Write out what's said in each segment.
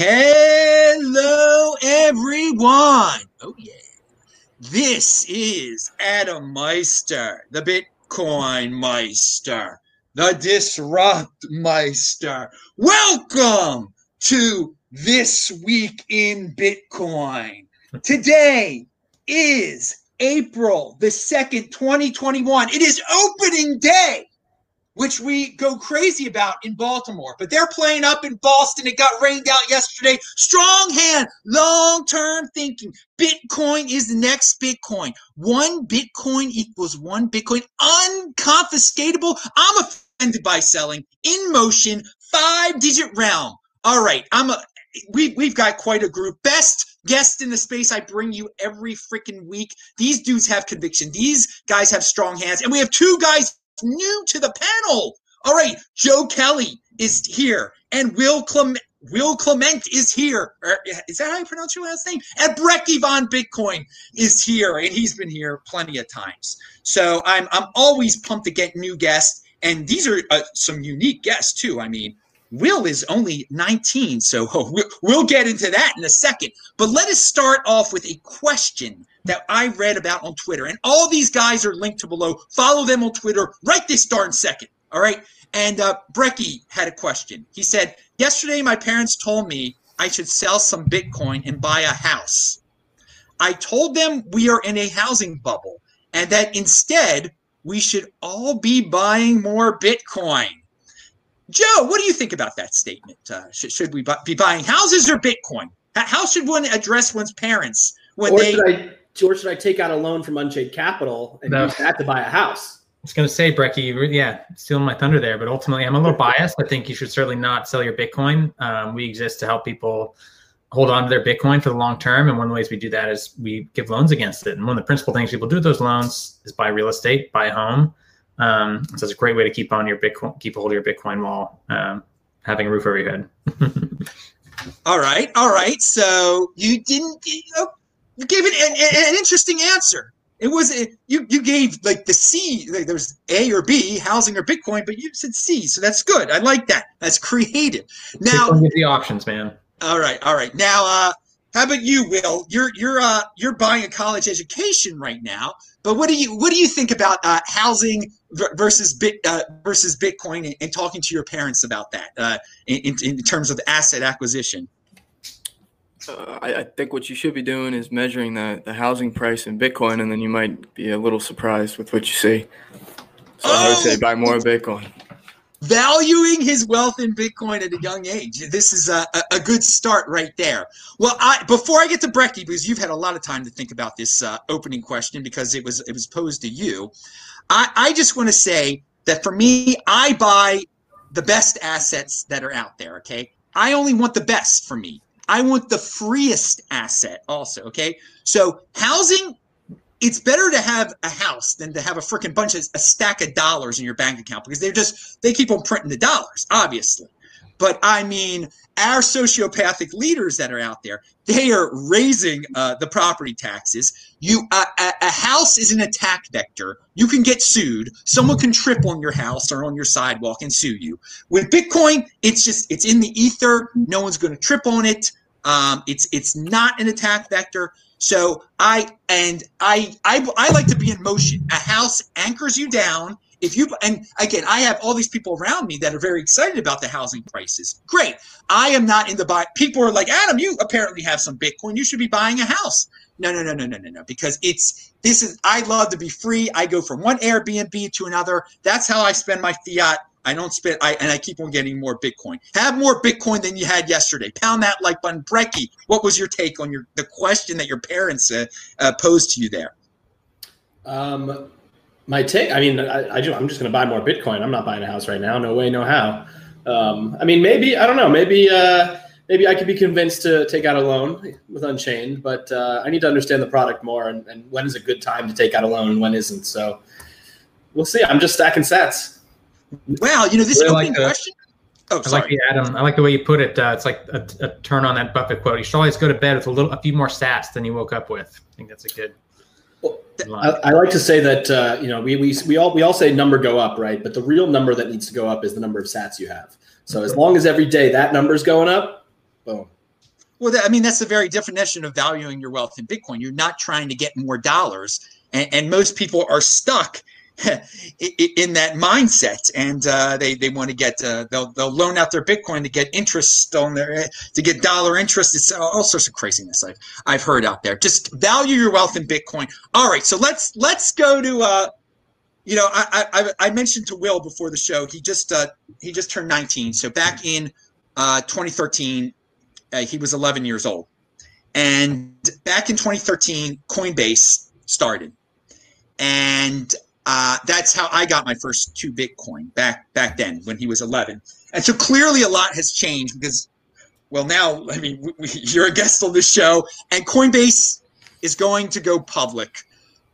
Hello, everyone. Oh, yeah. This is Adam Meister, the Bitcoin Meister, the Disrupt Meister. Welcome to This Week in Bitcoin. Today is April the 2nd, 2021. It is opening day which we go crazy about in Baltimore. But they're playing up in Boston. It got rained out yesterday. Strong hand, long term thinking. Bitcoin is the next Bitcoin. One Bitcoin equals one Bitcoin, unconfiscatable. I'm offended by selling in motion, five digit realm. All right, I'm a. We, we've got quite a group. Best guest in the space I bring you every freaking week. These dudes have conviction. These guys have strong hands. And we have two guys new to the panel. All right, Joe Kelly is here, and Will Clement. Will Clement is here. Is that how you pronounce your last name? And Brekkie Von Bitcoin is here, and he's been here plenty of times. So I'm I'm always pumped to get new guests, and these are uh, some unique guests too. I mean, Will is only 19, so we'll get into that in a second. But let us start off with a question that I read about on Twitter. And all these guys are linked to below. Follow them on Twitter right this darn second. All right. And uh, Brekkie had a question. He said, Yesterday, my parents told me I should sell some Bitcoin and buy a house. I told them we are in a housing bubble and that instead we should all be buying more Bitcoin. Joe, what do you think about that statement? Uh, should, should, we be buying houses or Bitcoin? How should one address one's parents when or they? Should I, or should I take out a loan from Unchained Capital and no. use that to buy a house? I was going to say, Brekkie, yeah, stealing my thunder there, but ultimately, I'm a little biased. I think you should certainly not sell your Bitcoin. Um, we exist to help people hold on to their Bitcoin for the long term, and one of the ways we do that is we give loans against it. And one of the principal things people do with those loans is buy real estate, buy a home, um, so it's a great way to keep on your Bitcoin, keep a hold of your Bitcoin while um, having a roof over your head. all right, all right. So you didn't, you, know, you gave it an, an, interesting answer. It was you. You gave like the C. Like there's A or B, housing or Bitcoin, but you said C, so that's good. I like that. That's creative. Now, the options, man. All right, all right. Now, uh, how about you, Will? You're you're uh you're buying a college education right now. But what do you what do you think about uh, housing versus bit uh, versus Bitcoin and, and, talking to your parents about that uh, in, in terms of asset acquisition? Uh, I, I, think what you should be doing is measuring the, the housing price in Bitcoin, and then you might be a little surprised with what you see. So oh, I would say oh! buy more Bitcoin valuing his wealth in Bitcoin at a young age. This is a, a, good start right there. Well, I, before I get to Brekkie, because you've had a lot of time to think about this uh, opening question because it was it was posed to you, I, I just want to say that for me, I buy the best assets that are out there. Okay, I only want the best for me. I want the freest asset also. Okay, so housing it's better to have a house than to have a freaking bunch of a stack of dollars in your bank account because they're just they keep on printing the dollars, obviously. But I mean, our sociopathic leaders that are out there, they are raising uh, the property taxes. You, uh, a, a house is an attack vector. You can get sued. Someone can trip on your house or on your sidewalk and sue you. With Bitcoin, it's just it's in the ether. No one's going to trip on it. Um, it's it's not an attack vector. So I and I I I like to be in motion. A house anchors you down. If you and again, I have all these people around me that are very excited about the housing prices. Great. I am not in the buy. People are like, Adam, you apparently have some Bitcoin. You should be buying a house. No, no, no, no, no, no, no. Because it's this is I love to be free. I go from one Airbnb to another. That's how I spend my fiat I don't spend, I, and I keep on getting more Bitcoin. Have more Bitcoin than you had yesterday. Pound that like button. Brekkie, what was your take on your the question that your parents uh, uh, posed to you there? Um, my take, I mean, I, do. I am just going to buy more Bitcoin. I'm not buying a house right now. No way, no how. Um, I mean, maybe, I don't know, maybe, uh, maybe I could be convinced to take out a loan with Unchained, but uh, I need to understand the product more and, and when is a good time to take out a loan and when isn't. So we'll see. I'm just stacking sats. Wow, you know this really opening like question. Oh, I like the Adam. I like the way you put it. Uh, it's like a, a, turn on that Buffett quote. You should always go to bed with a little, a few more sats than you woke up with. I think that's a good. Well, I, I, like to say that uh, you know we, we we all we all say number go up, right? But the real number that needs to go up is the number of sats you have. So as long as every day that number is going up, boom, Well, I mean, that's the very definition of valuing your wealth in Bitcoin. You're not trying to get more dollars, and, and most people are stuck in that mindset, and uh, they they want to get uh, they'll they'll loan out their Bitcoin to get interest on their to get dollar interest. It's all sorts of craziness I've I've heard out there. Just value your wealth in Bitcoin. All right, so let's let's go to uh, you know I I, I mentioned to Will before the show he just uh, he just turned 19. So back in uh, 2013, uh, he was 11 years old, and back in 2013, Coinbase started, and uh, that's how I got my first two Bitcoin back back then when he was 11. And so clearly a lot has changed because, well, now I mean we, we, you're a guest on this show, and Coinbase is going to go public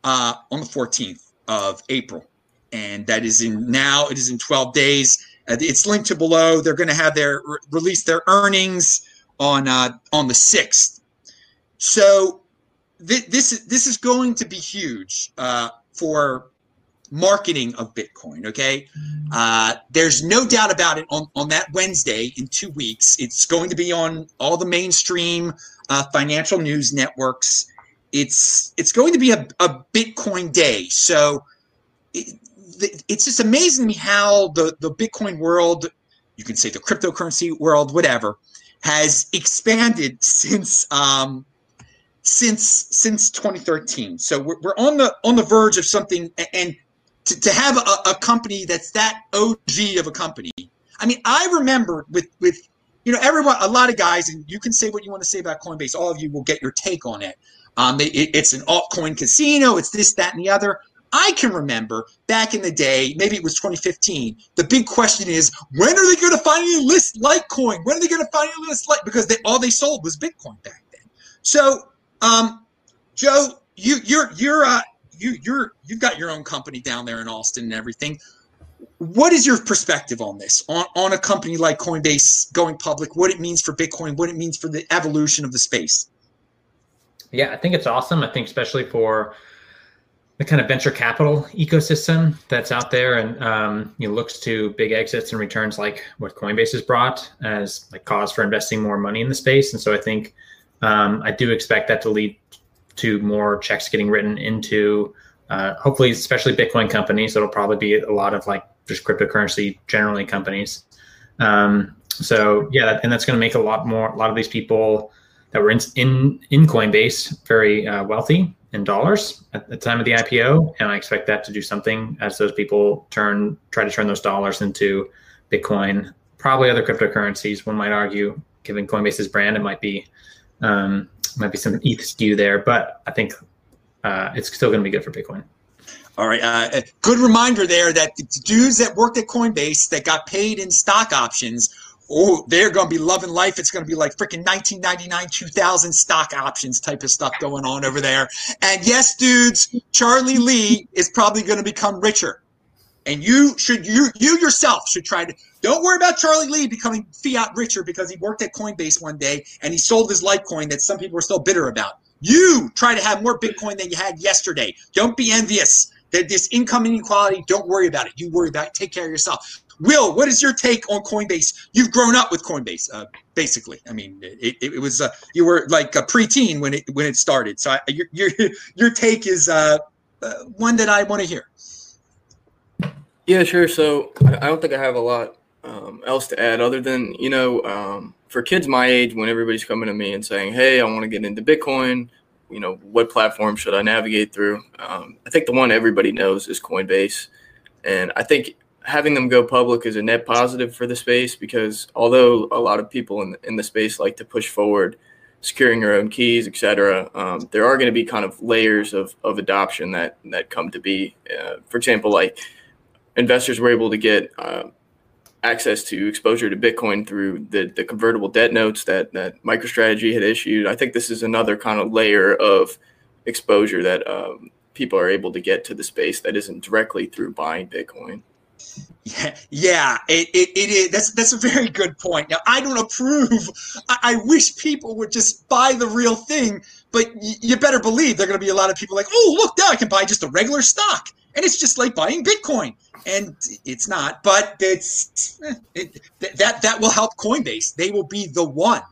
uh, on the 14th of April, and that is in now. It is in 12 days. Uh, it's linked to below. They're going to have their re- release their earnings on uh, on the 6th. So th- this this is going to be huge uh, for marketing of Bitcoin. Okay. Uh, there's no doubt about it on, on that Wednesday in two weeks. It's going to be on all the mainstream uh, financial news networks. It's it's going to be a, a Bitcoin day. So it, it's just amazing me how the, the Bitcoin world, you can say the cryptocurrency world, whatever, has expanded since um, since since 2013. So we're, we're on the on the verge of something, and to, to have a, a company that's that OG of a company. I mean, I remember with with you know everyone, a lot of guys, and you can say what you want to say about Coinbase. All of you will get your take on it. Um, it, it's an altcoin casino. It's this, that, and the other. I can remember back in the day, maybe it was 2015. The big question is, when are they going to finally list Litecoin? When are they going to finally list Lite? Because they, all they sold was Bitcoin back then. So, um, Joe, you, you're you're uh, you you're you've got your own company down there in Austin and everything. What is your perspective on this? On on a company like Coinbase going public, what it means for Bitcoin, what it means for the evolution of the space? Yeah, I think it's awesome. I think especially for the kind of venture capital ecosystem that's out there and um, you know, looks to big exits and returns like what Coinbase has brought as like cause for investing more money in the space. And so I think um, I do expect that to lead to more checks getting written into uh, hopefully especially bitcoin companies. It'll probably be a lot of like just cryptocurrency generally companies. Um, so yeah and that's going to make a lot more a lot of these people that were in in, in coinbase very uh, wealthy in dollars at the time of the ipo and i expect that to do something as those people turn try to turn those dollars into bitcoin. Probably other cryptocurrencies one might argue given coinbase's brand it might be um, might be some ETH skew there, but I think uh, it's still going to be good for Bitcoin. All right. Uh, good reminder there that the dudes that worked at Coinbase that got paid in stock options, oh, they're going to be loving life. It's going to be like freaking 1999, 2000 stock options type of stuff going on over there. And yes, dudes, Charlie Lee is probably going to become richer. And you should you you yourself should try to don't worry about Charlie Lee becoming fiat richer because he worked at Coinbase one day and he sold his Litecoin that some people are still bitter about. You try to have more Bitcoin than you had yesterday. Don't be envious. That this income inequality, don't worry about it. You worry about it. Take care of yourself. Will, what is your take on Coinbase? You've grown up with Coinbase, uh, basically. I mean, it, it, it was uh, you were like a preteen when it when it started. So I, your your your take is uh, uh one that I want to hear. Yeah, sure. So I don't think I have a lot um, else to add other than you know um, for kids my age when everybody's coming to me and saying hey i want to get into bitcoin you know what platform should i navigate through um, i think the one everybody knows is coinbase and i think having them go public is a net positive for the space because although a lot of people in, in the space like to push forward securing your own keys etc um, there are going to be kind of layers of, of adoption that that come to be uh, for example like investors were able to get uh, access to exposure to Bitcoin through the, the convertible debt notes that, that MicroStrategy had issued. I think this is another kind of layer of exposure that um, people are able to get to the space that isn't directly through buying Bitcoin. Yeah, it, it, it is. That's that's a very good point. Now, I don't approve. I, I wish people would just buy the real thing, but y- you better believe there are going to be a lot of people like, oh, look, now I can buy just a regular stock, and it's just like buying Bitcoin and it's not, but it's eh, it, that that will help Coinbase. They will be the one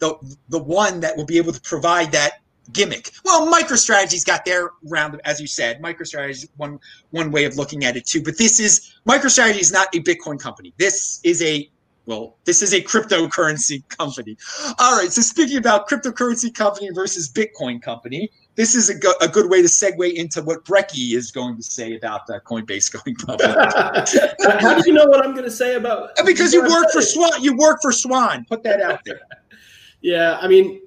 the the one that will be able to provide that gimmick. Well, MicroStrategy's got their round, as you said. MicroStrategy one one way of looking at it too. But this is MicroStrategy is not a Bitcoin company. This is a well, this is a cryptocurrency company. All right. So speaking about cryptocurrency company versus Bitcoin company, this is a, go- a good way to segue into what Brekkie is going to say about uh, Coinbase going public. How do you know what I'm going to say about? because you work for Swan. You work for Swan. Put that out there. yeah, I mean,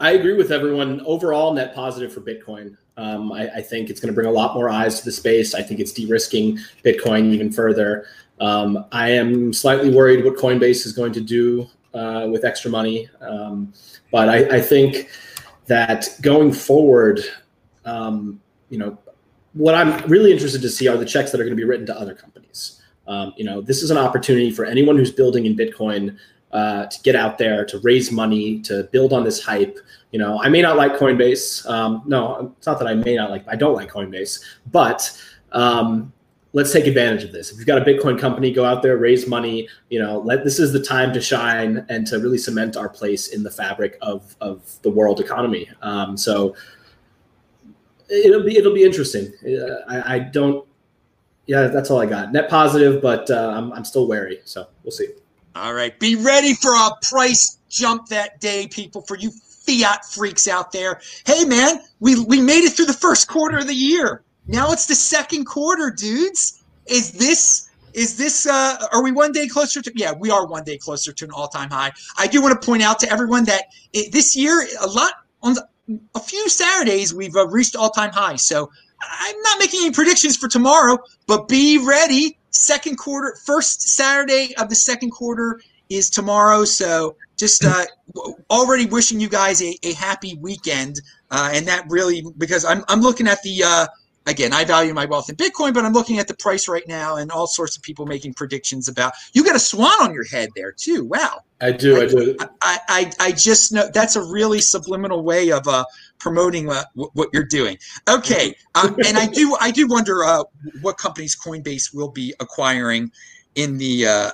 I agree with everyone. Overall, net positive for Bitcoin. Um, I, I, think it's going to bring a lot more eyes to the space. I think it's de-risking Bitcoin even further. Um, I am slightly worried what Coinbase is going to do uh, with extra money, um, but I, I, think that going forward, um, you know, what I'm really interested to see are the checks that are going to be written to other companies. Um, you know, this is an opportunity for anyone who's building in Bitcoin uh, to get out there, to raise money, to build on this hype. You know, I may not like Coinbase. Um, no, it's not that I may not like. I don't like Coinbase, but um, let's take advantage of this. If you've got a Bitcoin company, go out there, raise money. You know, let this is the time to shine and to really cement our place in the fabric of of the world economy. Um, so it'll be it'll be interesting. Uh, I, I, don't. Yeah, that's all I got. Net positive, but uh, I'm I'm still wary. So we'll see. All right, be ready for a price jump that day, people. For you fiat freaks out there. Hey, man, we we made it through the first quarter of the year. Now it's the second quarter, dudes. Is this is this uh are we one day closer to yeah we are one day closer to an all-time high. I do want to point out to everyone that it, this year a lot on the, a few saturdays we've uh, reached all-time high. So i'm not making any predictions for tomorrow but be ready. Second quarter first saturday of the second quarter is tomorrow. So just uh, already wishing you guys a, a happy weekend uh, and that really because i'm, I'm looking at the uh, again, I value my wealth in Bitcoin, but I'm looking at the price right now and all sorts of people making predictions about. You got a swan on your head there too. Wow. I do. I, I do. I, I, I just know that's a really subliminal way of uh, promoting uh, what you're doing. Okay, um, and I do I do wonder uh, what companies Coinbase will be acquiring in the uh,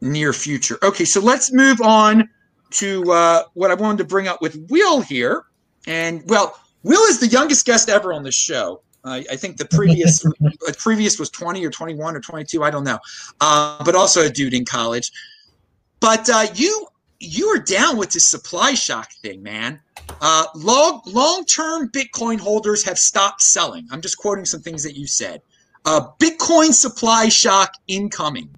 near future. Okay, so let's move on to uh, what I wanted to bring up with Will here, and well. Will is the youngest guest ever on the show. Uh, I think the previous previous was 20 or 21 or 22. I don't know, uh, but also a dude in college. But uh, you you are down with the supply shock thing, man. Uh, long long term Bitcoin holders have stopped selling. I'm just quoting some things that you said. Uh, Bitcoin supply shock incoming.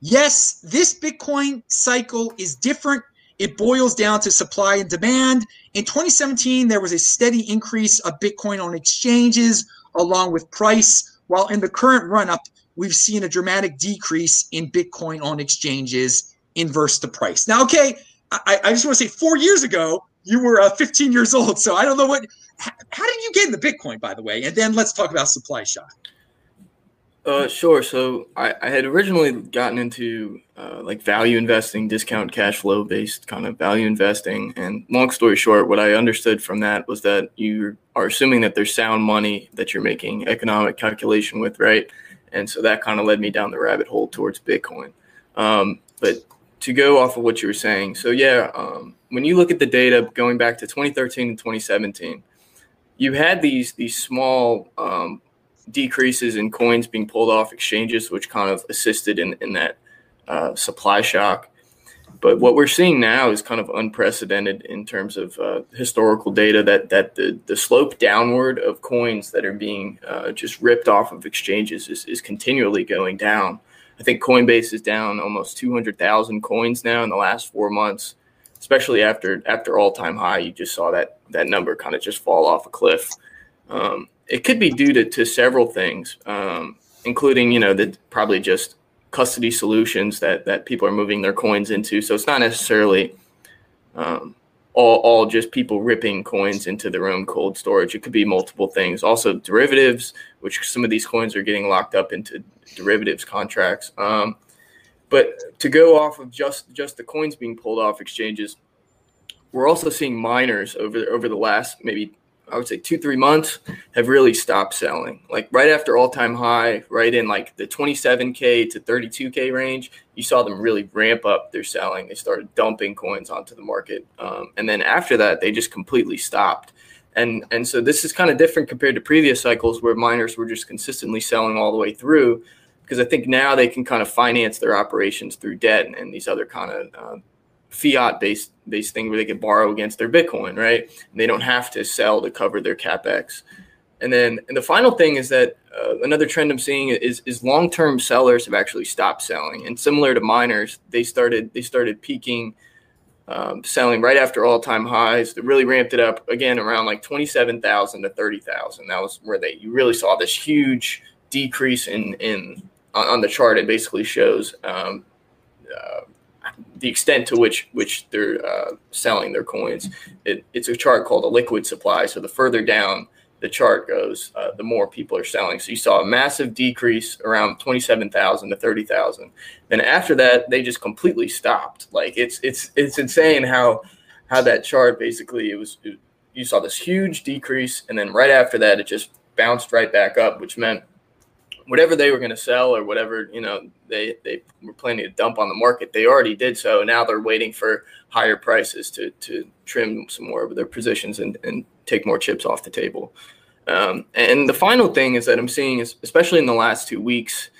Yes, this Bitcoin cycle is different. It boils down to supply and demand. In 2017, there was a steady increase of Bitcoin on exchanges along with price, while in the current run up, we've seen a dramatic decrease in Bitcoin on exchanges inverse to price. Now, okay, I, I just want to say four years ago, you were uh, 15 years old. So I don't know what, how, how did you get into Bitcoin, by the way? And then let's talk about supply shock. Uh, sure. So I, I had originally gotten into uh, like value investing, discount cash flow based kind of value investing. And long story short, what I understood from that was that you are assuming that there's sound money that you're making economic calculation with, right? And so that kind of led me down the rabbit hole towards Bitcoin. Um, but to go off of what you were saying, so yeah, um, when you look at the data going back to 2013 and 2017, you had these these small um, decreases in coins being pulled off exchanges, which kind of assisted in, in that uh, supply shock. But what we're seeing now is kind of unprecedented in terms of uh, historical data that that the, the slope downward of coins that are being uh, just ripped off of exchanges is, is continually going down. I think Coinbase is down almost 200,000 coins now in the last four months, especially after after all time high. You just saw that that number kind of just fall off a cliff. Um, it could be due to, to several things, um, including, you know, that probably just custody solutions that, that people are moving their coins into. So it's not necessarily um, all, all just people ripping coins into their own cold storage. It could be multiple things. Also, derivatives, which some of these coins are getting locked up into derivatives contracts. Um, but to go off of just just the coins being pulled off exchanges, we're also seeing miners over over the last maybe I would say two, three months have really stopped selling. Like right after all time high, right in like the 27K to 32K range, you saw them really ramp up their selling. They started dumping coins onto the market. Um, and then after that, they just completely stopped. And, and so this is kind of different compared to previous cycles where miners were just consistently selling all the way through because I think now they can kind of finance their operations through debt and, and these other kind of uh, fiat based based thing where they could borrow against their Bitcoin, right? And they don't have to sell to cover their capex. And then, and the final thing is that uh, another trend I'm seeing is is long term sellers have actually stopped selling, and similar to miners, they started they started peaking. Um, selling right after all time highs. They really ramped it up again around like 27,000 to 30,000. That was where they you really saw this huge decrease in in on, on the chart. It basically shows um, uh, the extent to which which they're uh, selling their coins. It, it's a chart called illiquid supply. So the further down the chart goes, uh, the more people are selling. So you saw a massive decrease around twenty seven thousand to thirty thousand. Then after that, they just completely stopped. Like it's it's it's insane how how that chart basically it was. It, you saw this huge decrease, and then right after that, it just bounced right back up, which meant whatever they were going to sell or whatever you know they they were planning to dump on the market they already did so. Now they're waiting for higher prices to to trim some more of their positions and, and take more chips off the table. Um, and the final thing is that i'm seeing is especially in the last two weeks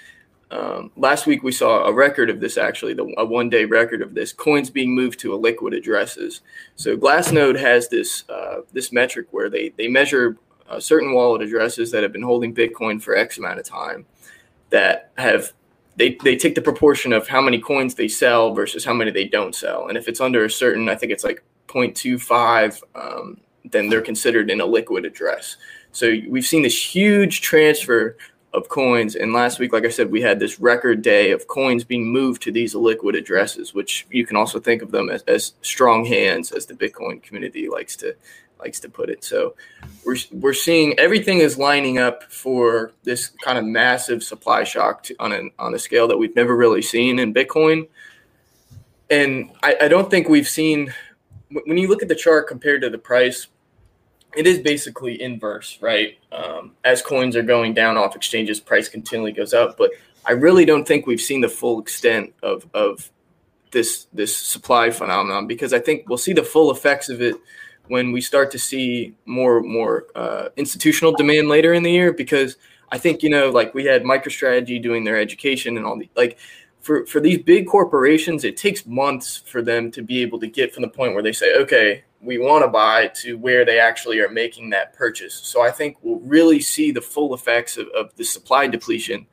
um, last week we saw a record of this actually the, a one day record of this coins being moved to illiquid addresses. So glassnode has this uh, this metric where they they measure uh, certain wallet addresses that have been holding Bitcoin for X amount of time that have they, they take the proportion of how many coins they sell versus how many they don't sell. And if it's under a certain, I think it's like 0.25, um, then they're considered in a liquid address. So we've seen this huge transfer of coins. And last week, like I said, we had this record day of coins being moved to these liquid addresses, which you can also think of them as, as strong hands, as the Bitcoin community likes to likes to put it. So we're we're seeing everything is lining up for this kind of massive supply shock to, on a on a scale that we've never really seen in Bitcoin. And I, I don't think we've seen when you look at the chart compared to the price, it is basically inverse, right? Um, as coins are going down off exchanges, price continually goes up. But I really don't think we've seen the full extent of of this this supply phenomenon because I think we'll see the full effects of it when we start to see more more uh, institutional demand later in the year because I think you know like we had MicroStrategy doing their education and all the like for for these big corporations it takes months for them to be able to get from the point where they say okay we want to buy to where they actually are making that purchase. So I think we'll really see the full effects of, of the supply depletion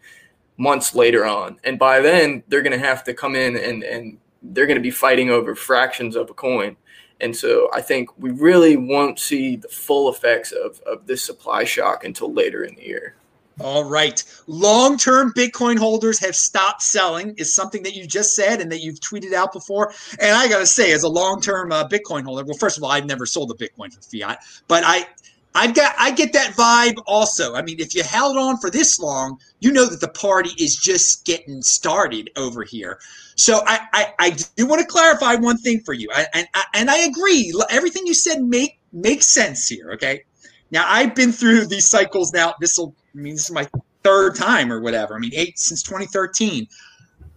months later on. And by then they're going to have to come in and and they're going to be fighting over fractions of a coin and so I think we really won't see the full effects of, of this supply shock until later in the year. All right. Long term Bitcoin holders have stopped selling, is something that you just said and that you've tweeted out before. And I got to say, as a long term uh, Bitcoin holder, well, first of all, I've never sold a Bitcoin for fiat, but I, I've got I get that vibe also. I mean, if you held on for this long, you know that the party is just getting started over here. So I I, I do want to clarify one thing for you, I, and I, and I agree. Everything you said make makes sense here. Okay, now I've been through these cycles. Now this will I mean this is my third time or whatever. I mean eight since 2013.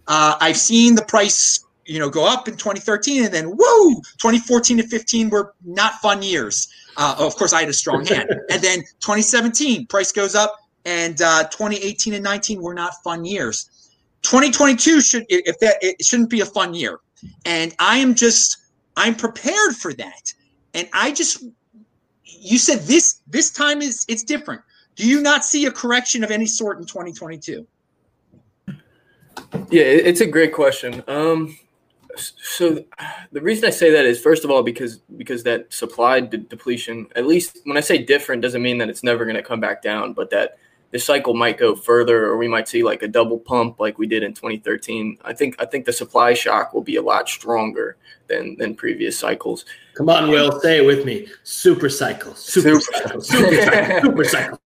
Uh, I've seen the price you know go up in 2013 and then whoa 2014 to 15 were not fun years uh, of course, I had a strong hand. and then 2017, price goes up, and uh, 2018 and 19 were not fun years. 2022 should, if that, it shouldn't be a fun year. And I am just, I'm prepared for that. And I just, you said this, this time is, it's different. Do you not see a correction of any sort in 2022? Yeah, it's a great question. Um, so the reason I say that is first of all because because that supply de- depletion, at least when I say different, doesn't mean that it's never going to come back down, but that this cycle might go further, or we might see like a double pump like we did in 2013. I think I think the supply shock will be a lot stronger than than previous cycles. Come on, Will, say it with me: super cycle, super, super cycle, super cycle, super cycle.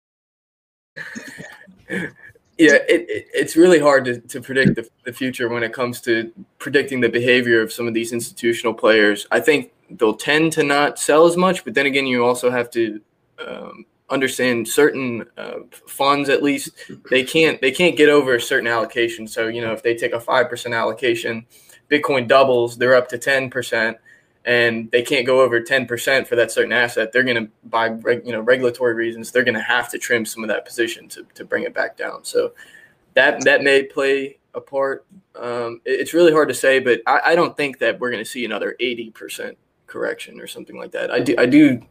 yeah, it, it, it's really hard to, to predict the, the future when it comes to predicting the behavior of some of these institutional players. I think they'll tend to not sell as much, but then again, you also have to um, understand certain uh, funds at least they can't they can't get over a certain allocation. So you know if they take a five percent allocation, Bitcoin doubles, they're up to ten percent, and they can't go over ten percent for that certain asset. They're going to by you know regulatory reasons they're going to have to trim some of that position to to bring it back down. So that that may play a part. Um, it's really hard to say, but I, I don't think that we're going to see another eighty percent correction or something like that. I do I do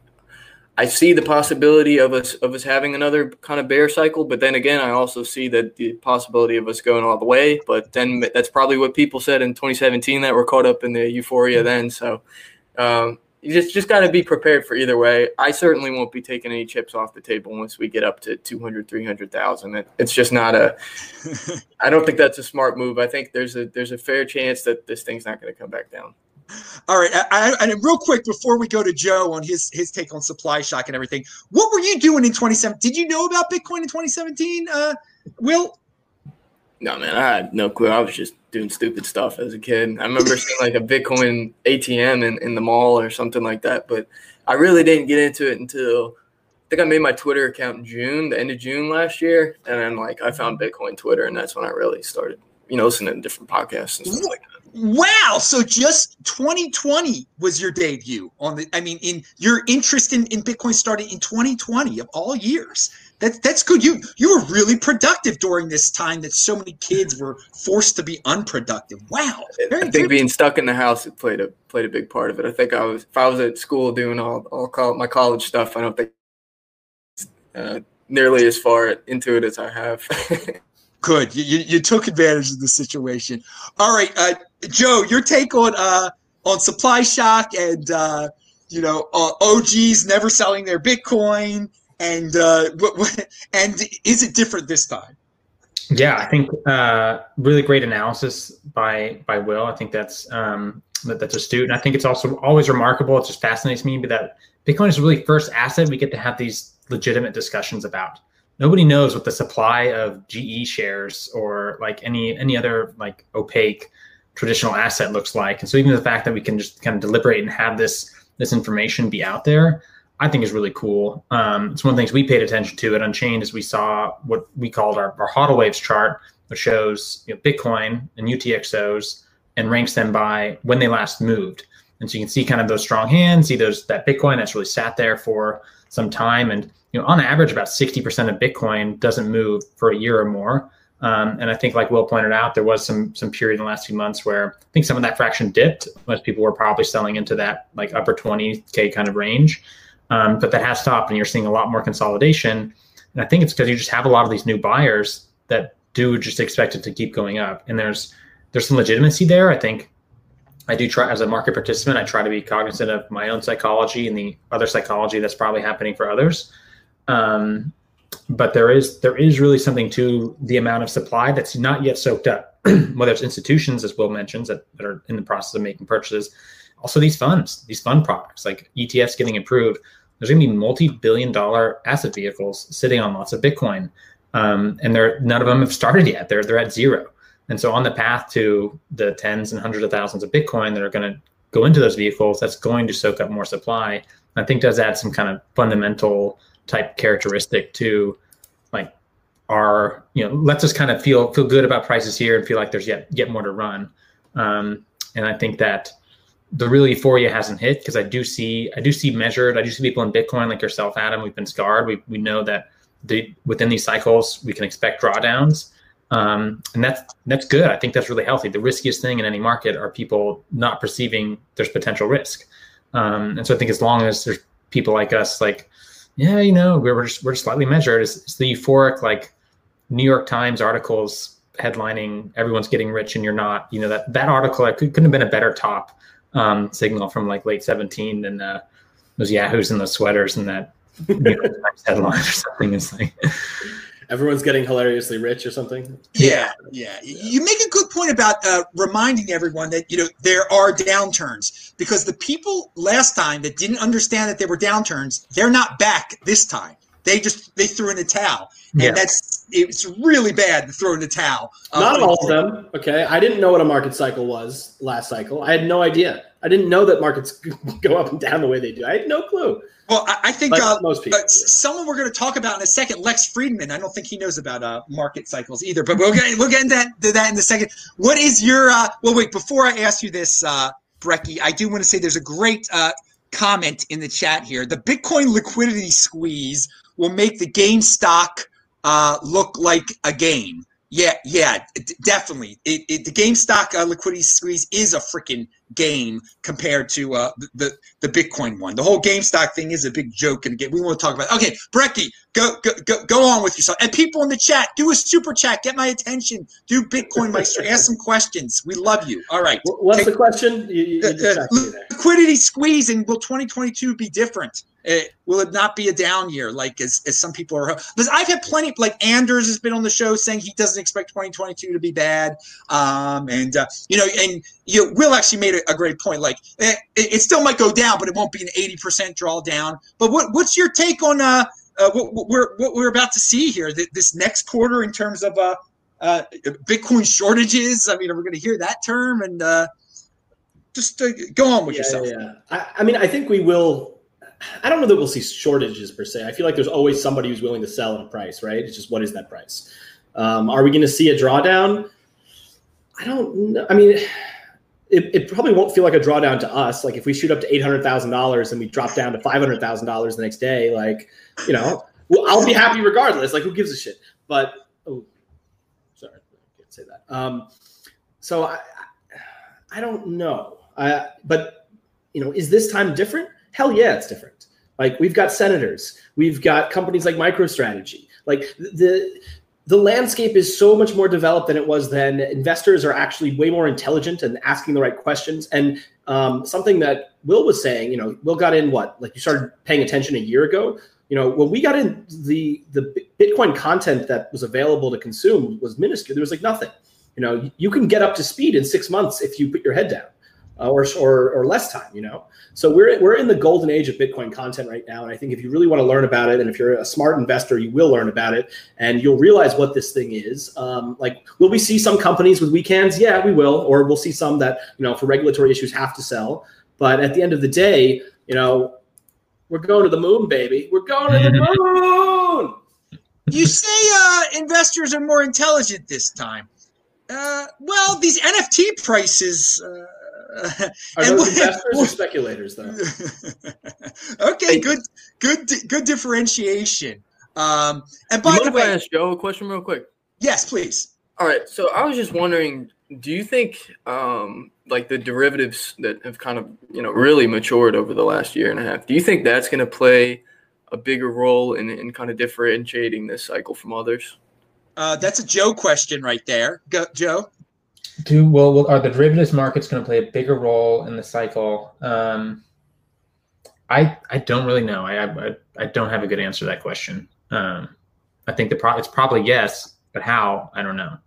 I see the possibility of us of us having another kind of bear cycle, but then again, I also see that the possibility of us going all the way. But then that's probably what people said in 2017 that were caught up in the euphoria then. So um, you just just got to be prepared for either way. I certainly won't be taking any chips off the table once we get up to 200, 300,000. It, it's just not a. I don't think that's a smart move. I think there's a there's a fair chance that this thing's not going to come back down. All right, I, I, and real quick before we go to Joe on his his take on supply shock and everything, what were you doing in 2017? Did you know about Bitcoin in 2017, uh, Will? No, man, I had no clue. I was just doing stupid stuff as a kid. I remember seeing like a Bitcoin ATM in, in the mall or something like that, but I really didn't get into it until I think I made my Twitter account in June, the end of June last year, and then like I found Bitcoin Twitter, and that's when I really started, you know, listening to different podcasts and stuff like that. Wow. So just 2020 was your debut on the, I mean, in your interest in, in Bitcoin started in 2020 of all years. That's that's good. You you were really productive during this time that so many kids were forced to be unproductive. Wow. Very I think good. being stuck in the house played a played a big part of it. I think I was if I was at school doing all all my college stuff, I don't think uh, nearly as far into it as I have. Good. You, you, you, took advantage of the situation. All right, uh, Joe, your take on uh, on supply shock and uh, you know uh, OGs never selling their Bitcoin and uh, what, what, and is it different this time? Yeah, I think uh, really great analysis by by Will. I think that's um, that, that's astute, and I think it's also always remarkable. It just fascinates me, that Bitcoin is really first asset we get to have these legitimate discussions about nobody knows what the supply of GE shares or like any any other like opaque traditional asset looks like. And so even the fact that we can just kind of deliberate and have this this information be out there, I think is really cool. Um, it's one of the things we paid attention to at Unchained is we saw what we called our, our HODL waves chart, which shows you know, Bitcoin and UTXOs and ranks them by when they last moved. And so you can see kind of those strong hands, see those that Bitcoin that's really sat there for some time. And you know, on average, about 60% of Bitcoin doesn't move for a year or more. Um, and I think, like Will pointed out, there was some some period in the last few months where I think some of that fraction dipped. Most people were probably selling into that like upper 20k kind of range, um, but that has stopped, and you're seeing a lot more consolidation. And I think it's because you just have a lot of these new buyers that do just expect it to keep going up. And there's there's some legitimacy there. I think I do try as a market participant. I try to be cognizant of my own psychology and the other psychology that's probably happening for others. Um, but there is there is really something to the amount of supply that's not yet soaked up. Whether it's institutions, as Will mentions, that, that are in the process of making purchases, also these funds, these fund products like ETFs getting approved. There's going to be multi-billion-dollar asset vehicles sitting on lots of Bitcoin, um, and they're none of them have started yet. They're they're at zero, and so on the path to the tens and hundreds of thousands of Bitcoin that are going to go into those vehicles, that's going to soak up more supply. I think does add some kind of fundamental type characteristic to like our you know lets us kind of feel feel good about prices here and feel like there's yet yet more to run. Um, and i think that the real euphoria hasn't hit because i do see i do see measured i do see people in bitcoin like yourself adam we've been scarred. We, we know that the, within these cycles we can expect drawdowns. Um, and that's that's good. I think that's really healthy. The riskiest thing in any market are people not perceiving there's potential risk. Um, and so i think as long as there's people like us like yeah, you know, we're just we're slightly measured. It's, it's the euphoric like New York Times articles headlining "Everyone's getting rich and you're not." You know that that article I could, couldn't have been a better top um, signal from like late seventeen than uh, those yahoos and those sweaters and that New York Times headline or something. It's like everyone's getting hilariously rich or something. Yeah, yeah. You make a good point about uh, reminding everyone that you know there are downturns because the people last time that didn't understand that there were downturns, they're not back this time. They just they threw in a towel, and yeah. that's it's really bad to throw in the towel. Uh, Not all of them. Okay, I didn't know what a market cycle was last cycle. I had no idea. I didn't know that markets go up and down the way they do. I had no clue. Well, I, I think Like uh, most people. uh, someone we're going to talk about in a second, Lex Fridman. I don't think he knows about uh, market cycles either, but we'll get we'll get into that, to that in a second. What is your? Uh, well, wait. Before I ask you this, uh, Brekkie, I do want to say there's a great uh, comment in the chat here. The Bitcoin liquidity squeeze will make the GameStop uh, look like a game. Yeah, yeah, definitely. It, it, the GameStop uh, liquidity squeeze is a freaking game compared to uh, the, the Bitcoin one. The whole GameStop thing is a big joke, and again, we want to talk about. It. Okay, Brekkie, go, go go go on with yourself. And people in the chat, do a super chat, get my attention. Do Bitcoin Meister, ask some questions. We love you. All right. What's Take- the question? You, you, Uh, uh, distracted me there. liquidity squeeze and will 2022 be different uh, will it not be a down year like as, as some people are because i've had plenty like anders has been on the show saying he doesn't expect 2022 to be bad um, and uh, you know and you know, will actually made a, a great point like eh, it, it still might go down but it won't be an 80% drawdown but what, what's your take on uh, uh, what, what we're what we're about to see here th- this next quarter in terms of uh, uh, bitcoin shortages i mean are we going to hear that term and uh, just uh, go on with Yeah, yourself yeah, yeah. I, I mean, I think we will. I don't know that we'll see shortages per se. I feel like there's always somebody who's willing to sell at a price, right? It's just what is that price? Um, are we going to see a drawdown? I don't know. I mean, it, it probably won't feel like a drawdown to us. Like if we shoot up to eight hundred thousand dollars and we drop down to five hundred thousand dollars the next day, like you know, well, I'll be happy regardless. Like who gives a shit? But oh, sorry, I can't say that. Um, so I, I don't know. I, but you know, is this time different? Hell yeah, it's different. Like we've got senators, we've got companies like MicroStrategy. Like the the landscape is so much more developed than it was then. Investors are actually way more intelligent and asking the right questions. And um, something that Will was saying, you know, Will got in what? Like you started paying attention a year ago. You know, when we got in, the the Bitcoin content that was available to consume was minuscule. There was like nothing. You know, you can get up to speed in six months if you put your head down, or, or or less time. You know, so we're we're in the golden age of Bitcoin content right now, and I think if you really want to learn about it, and if you're a smart investor, you will learn about it, and you'll realize what this thing is. Um, like, will we see some companies with weekends? Yeah, we will, or we'll see some that you know for regulatory issues have to sell. But at the end of the day, you know, we're going to the moon, baby. We're going to the moon. you say uh, investors are more intelligent this time. Uh, well, these NFT prices. Uh, Are and those what- investors or speculators, though? okay, good, good, good differentiation. Um, and by you the mind if I way, ask Joe a question real quick? yes, please. All right. So I was just wondering, do you think um, like the derivatives that have kind of you know really matured over the last year and a half, do you think that's going to play a bigger role in, in kind of differentiating this cycle from others? Uh, that's a Joe question right there. Go, Joe. Do well, well, are the derivatives markets going to play a bigger role in the cycle? Um, I I don't really know. I, I I don't have a good answer to that question. Um, I think the pro- it's probably yes, but how I don't know.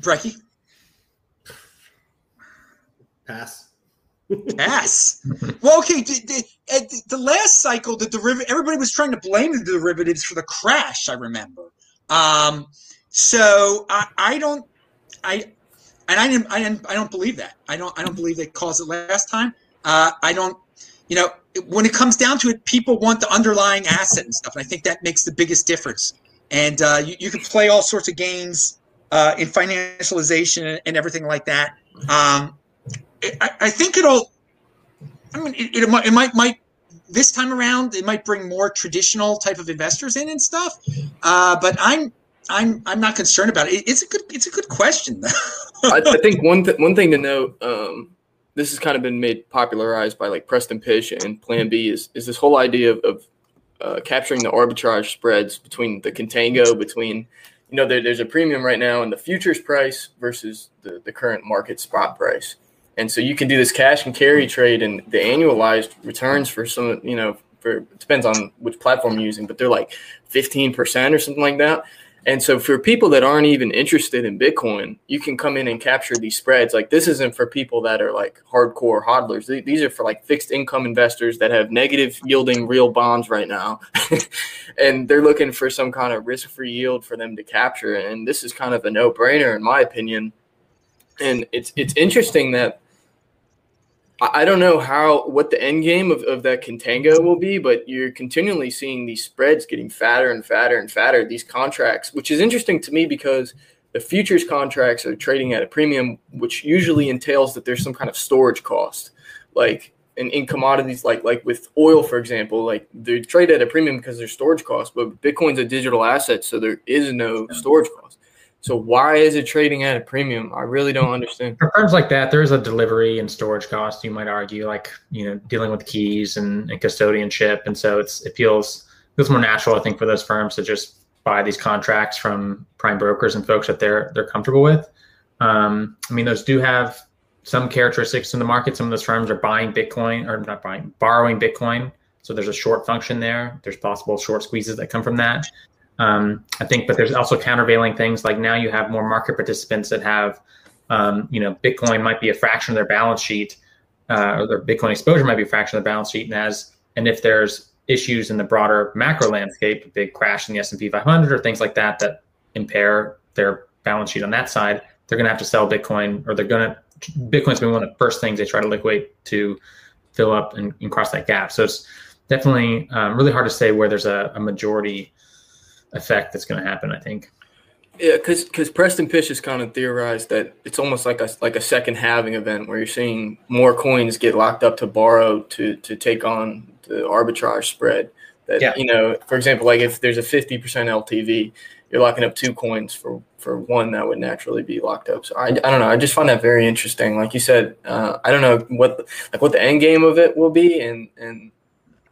Brekkie. Pass. Yes. well, okay. The, the, at the- the last cycle, the derivative, everybody was trying to blame the derivatives for the crash. I remember. Um, so I, I don't, I, and I didn't, I didn't, I don't believe that. I don't, I don't believe they caused it last time. Uh, I don't, you know, when it comes down to it, people want the underlying asset and stuff, and I think that makes the biggest difference. And uh, you, you can play all sorts of games uh, in financialization and everything like that. Um, I, I think it'll. I mean, it, it, might, it might might this time around it might bring more traditional type of investors in and stuff. Uh, but I'm I'm I'm not concerned about it. It's a good it's a good question. I, I think one th- one thing to note, um, this has kind of been made popularized by like Preston Pysh and Plan B is is this whole idea of, of uh, capturing the arbitrage spreads between the contango between you know there, there's a premium right now in the futures price versus the, the current market spot price and so you can do this cash and carry trade and the annualized returns for some you know for it depends on which platform you're using but they're like 15% or something like that And so for people that aren't even interested in Bitcoin, you can come in and capture these spreads. Like this isn't for people that are like hardcore hodlers. These are for like fixed income investors that have negative yielding real bonds right now. and they're looking for some kind of risk-free yield for them to capture. And this is kind of a no-brainer in my opinion. And it's it's interesting that I don't know how what the end game of, of that contango will be, but you're continually seeing these spreads getting fatter and fatter and fatter, these contracts, which is interesting to me because the futures contracts are trading at a premium, which usually entails that there's some kind of storage cost. Like in, in commodities like like with oil, for example, like they trade at a premium because there's storage costs, but Bitcoin's a digital asset, so there is no storage cost. So why is it trading at a premium? I really don't understand. For firms like that, there is a delivery and storage cost. You might argue, like you know, dealing with keys and, and custodianship, and so it's it feels feels more natural, I think, for those firms to just buy these contracts from prime brokers and folks that they're they're comfortable with. Um, I mean, those do have some characteristics in the market. Some of those firms are buying Bitcoin or not buying, borrowing Bitcoin. So there's a short function there. There's possible short squeezes that come from that. Um, I think, but there's also countervailing things like now you have more market participants that have, um, you know, Bitcoin might be a fraction of their balance sheet, uh, or their Bitcoin exposure might be a fraction of their balance sheet, and as and if there's issues in the broader macro landscape, a big crash in the S and P 500 or things like that that impair their balance sheet on that side, they're going to have to sell Bitcoin, or they're going to Bitcoin's been one of the first things they try to liquidate to fill up and, and cross that gap. So it's definitely um, really hard to say where there's a, a majority effect that's going to happen. I think. Yeah, because because Preston Pysh has kind of theorized that it's almost like a like a second halving event where you're seeing more coins get locked up to borrow to to take on the arbitrage spread. That yeah. you know, for example, like if there's a fifty percent LTV, you're locking up two coins for for one that would naturally be locked up. So I, I don't know. I just find that very interesting. Like you said, uh, I don't know what like what the end game of it will be, and and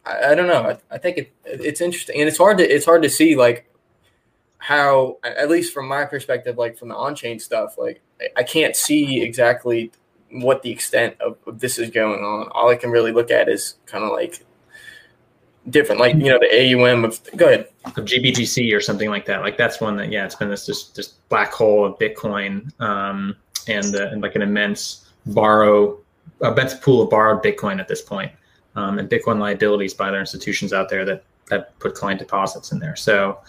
I, I don't know. I, I think it it's interesting, and it's hard to it's hard to see like how at least from my perspective like from the on-chain stuff like i can't see exactly what the extent of, of this is going on. All i can really look at is kind of like different like you know the aum of go ahead. Of GBTC or something like that. Like that's one that yeah it's been this just this black hole of bitcoin um and, uh, and like an immense borrow immense pool of borrowed bitcoin at this point um, and bitcoin liabilities by other institutions out there that that put client deposits in there so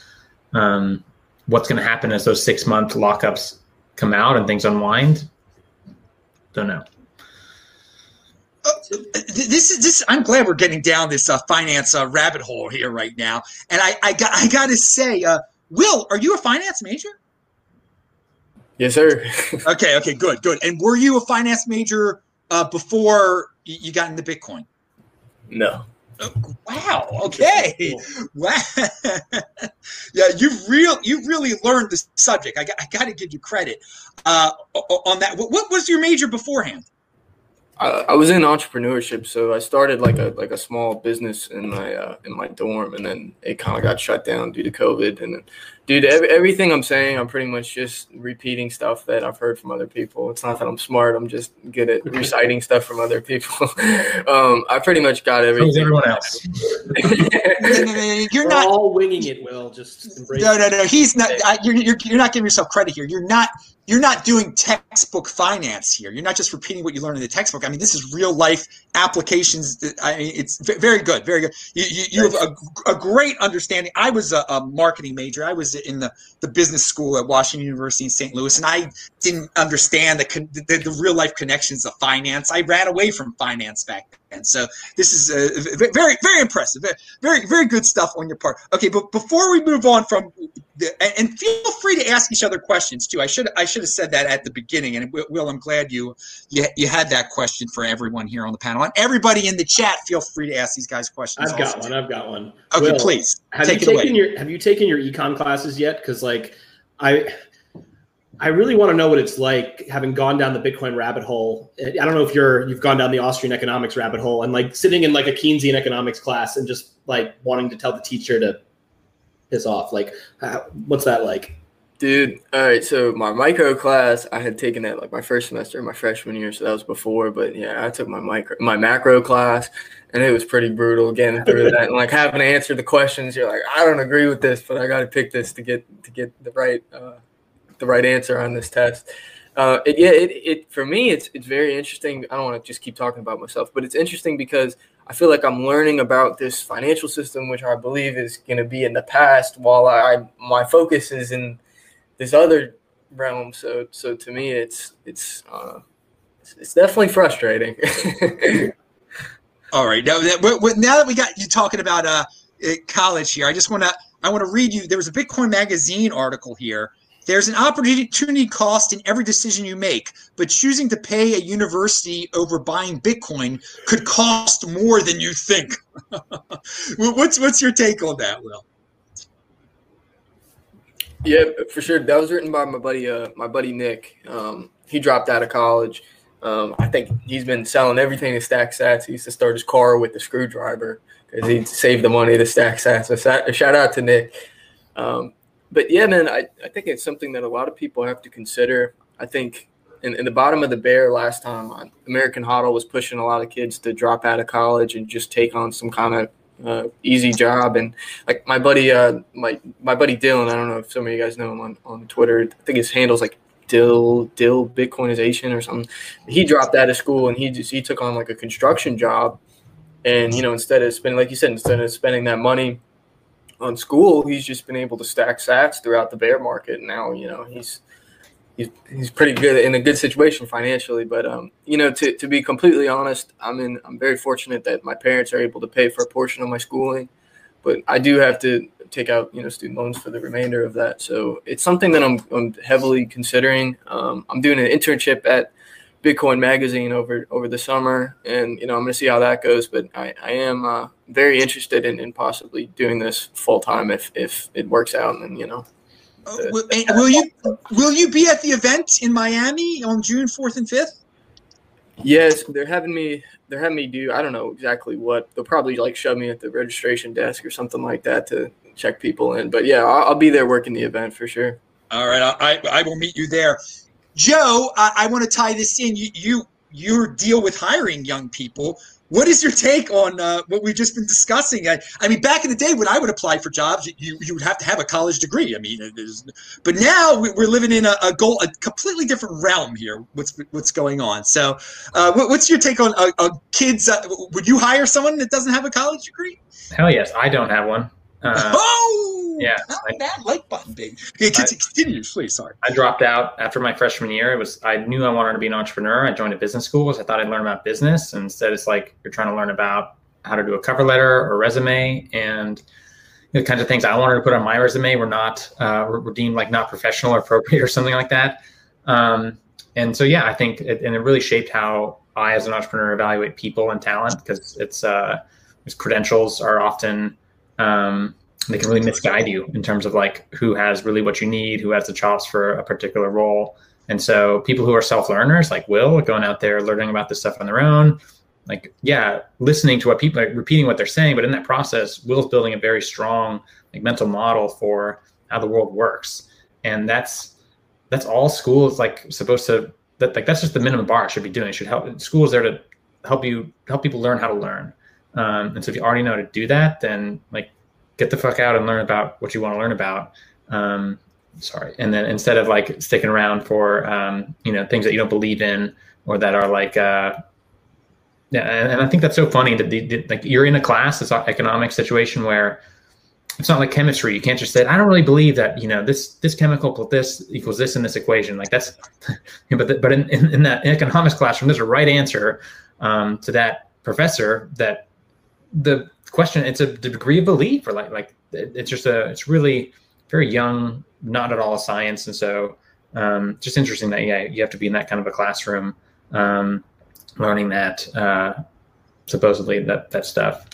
um, what's going to happen as those six month lockups come out and things unwind? Don't know. Uh, this is this. I'm glad we're getting down this uh, finance uh, rabbit hole here right now. And I, I got, I got to say, uh, Will, are you a finance major? Yes, sir. okay, okay, good, good. And were you a finance major uh, before you got into Bitcoin? No. Wow. Okay. Wow. yeah, you've real you really learned the subject. I got, I got to give you credit uh, on that. What, what was your major beforehand? I, I, was in entrepreneurship, so I started like a like a small business in my uh, in my dorm, and then it kind of got shut down due to COVID. And then, dude, every, everything I'm saying, I'm pretty much just repeating stuff that I've heard from other people. It's not that I'm smart; I'm just good at reciting stuff from other people. um, I pretty much got everything. So everyone else. you're not all winging it. Will just no, no, no. He's not. I, you're, you're you're not giving yourself credit here. You're not you're not doing textbook finance here. You're not just repeating what you learned in the textbook. I mean, this is real life applications. I mean, it's very good, very good. You, you, you have a, a, great understanding. I was a, a, marketing major. I was in the, the business school at Washington University in St. Louis, and I didn't understand the, the, the real life connections of finance. I ran away from finance back then. So this is uh, very, very impressive. Very, very good stuff on your part. Okay, but before we move on from and feel free to ask each other questions too. I should I should have said that at the beginning. And Will, I'm glad you you, you had that question for everyone here on the panel and everybody in the chat. Feel free to ask these guys questions. I've got one. I've got one. Okay, Will, please have you taken your Have you taken your econ classes yet? Because like I. I really want to know what it's like having gone down the Bitcoin rabbit hole. I don't know if you're you've gone down the Austrian economics rabbit hole and like sitting in like a Keynesian economics class and just like wanting to tell the teacher to piss off. Like, what's that like? Dude, all right. So my micro class, I had taken that like my first semester, my freshman year. So that was before. But yeah, I took my micro, my macro class, and it was pretty brutal getting through that and like having to answer the questions. You're like, I don't agree with this, but I got to pick this to get to get the right uh, the right answer on this test. Uh, it, yeah, it, it for me, it's it's very interesting. I don't want to just keep talking about myself, but it's interesting because I feel like I'm learning about this financial system, which I believe is going to be in the past, while I my focus is in this other realm. So so to me, it's it's uh, it's, it's definitely frustrating. All right, now that now that we got you talking about uh college here, I just want to I want to read you. There was a Bitcoin Magazine article here. There's an opportunity cost in every decision you make, but choosing to pay a university over buying Bitcoin could cost more than you think. what's what's your take on that, Will? Yeah, for sure. That was written by my buddy, uh, my buddy Nick. Um, he dropped out of college. Um, I think he's been selling everything to stack sats. He used to start his car with the screwdriver because he'd save the money to stack sats. So shout out to Nick. Um, but yeah, man, I, I think it's something that a lot of people have to consider. I think in, in the bottom of the bear last time, uh, American HODL was pushing a lot of kids to drop out of college and just take on some kind of uh, easy job. And like my buddy, uh, my my buddy Dylan, I don't know if some of you guys know him on, on Twitter. I think his handle's like Dill Dill Bitcoinization or something. He dropped out of school and he just he took on like a construction job. And you know, instead of spending, like you said, instead of spending that money on school, he's just been able to stack sats throughout the bear market. Now, you know, he's he's he's pretty good in a good situation financially. But um, you know, to, to be completely honest, I'm in I'm very fortunate that my parents are able to pay for a portion of my schooling, but I do have to take out you know student loans for the remainder of that. So it's something that I'm I'm heavily considering. Um, I'm doing an internship at Bitcoin Magazine over over the summer, and you know I'm going to see how that goes. But I, I am uh, very interested in, in possibly doing this full time if if it works out, and you know uh, will, will, you will you be at the event in Miami on June fourth and fifth? Yes, they're having me. They're having me do. I don't know exactly what. They'll probably like shove me at the registration desk or something like that to check people in. But yeah, I'll, I'll be there working the event for sure. All right, I I will meet you there. Joe, I, I want to tie this in. You you you deal with hiring young people. What is your take on uh, what we've just been discussing? I, I, mean, back in the day when I would apply for jobs, you, you would have to have a college degree. I mean, but now we're living in a, a, goal, a completely different realm here. What's what's going on? So, uh, what's your take on uh, uh, kids? Uh, would you hire someone that doesn't have a college degree? Hell yes, I don't have one. Uh, oh, yeah, not that like button, big. Okay, continue, please. Sorry. I dropped out after my freshman year. It was I knew I wanted to be an entrepreneur. I joined a business school because I thought I'd learn about business. And instead, it's like you're trying to learn about how to do a cover letter or resume, and the kinds of things I wanted to put on my resume were not uh, were deemed like not professional or appropriate or something like that. Um, and so, yeah, I think it, and it really shaped how I, as an entrepreneur, evaluate people and talent because it's uh, credentials are often um, they can really misguide you in terms of like who has really what you need, who has the chops for a particular role. And so people who are self learners like Will going out there learning about this stuff on their own, like yeah, listening to what people like repeating what they're saying, but in that process, Will's building a very strong like mental model for how the world works. And that's that's all school is like supposed to that like that's just the minimum bar it should be doing. It should help school is there to help you help people learn how to learn. Um, and so if you already know how to do that, then like get the fuck out and learn about what you want to learn about. Um, sorry. And then instead of like sticking around for, um, you know, things that you don't believe in or that are like, uh, yeah. And, and I think that's so funny that the, the, like you're in a class, this economic situation where it's not like chemistry. You can't just say, I don't really believe that, you know, this, this chemical plus this equals this in this equation. Like that's, but, the, but in, in, in, that economics classroom, there's a right answer um, to that professor that the question it's a degree of belief or like like it's just a it's really very young not at all a science. And so um, just interesting that yeah you have to be in that kind of a classroom um, learning that uh, supposedly that that stuff.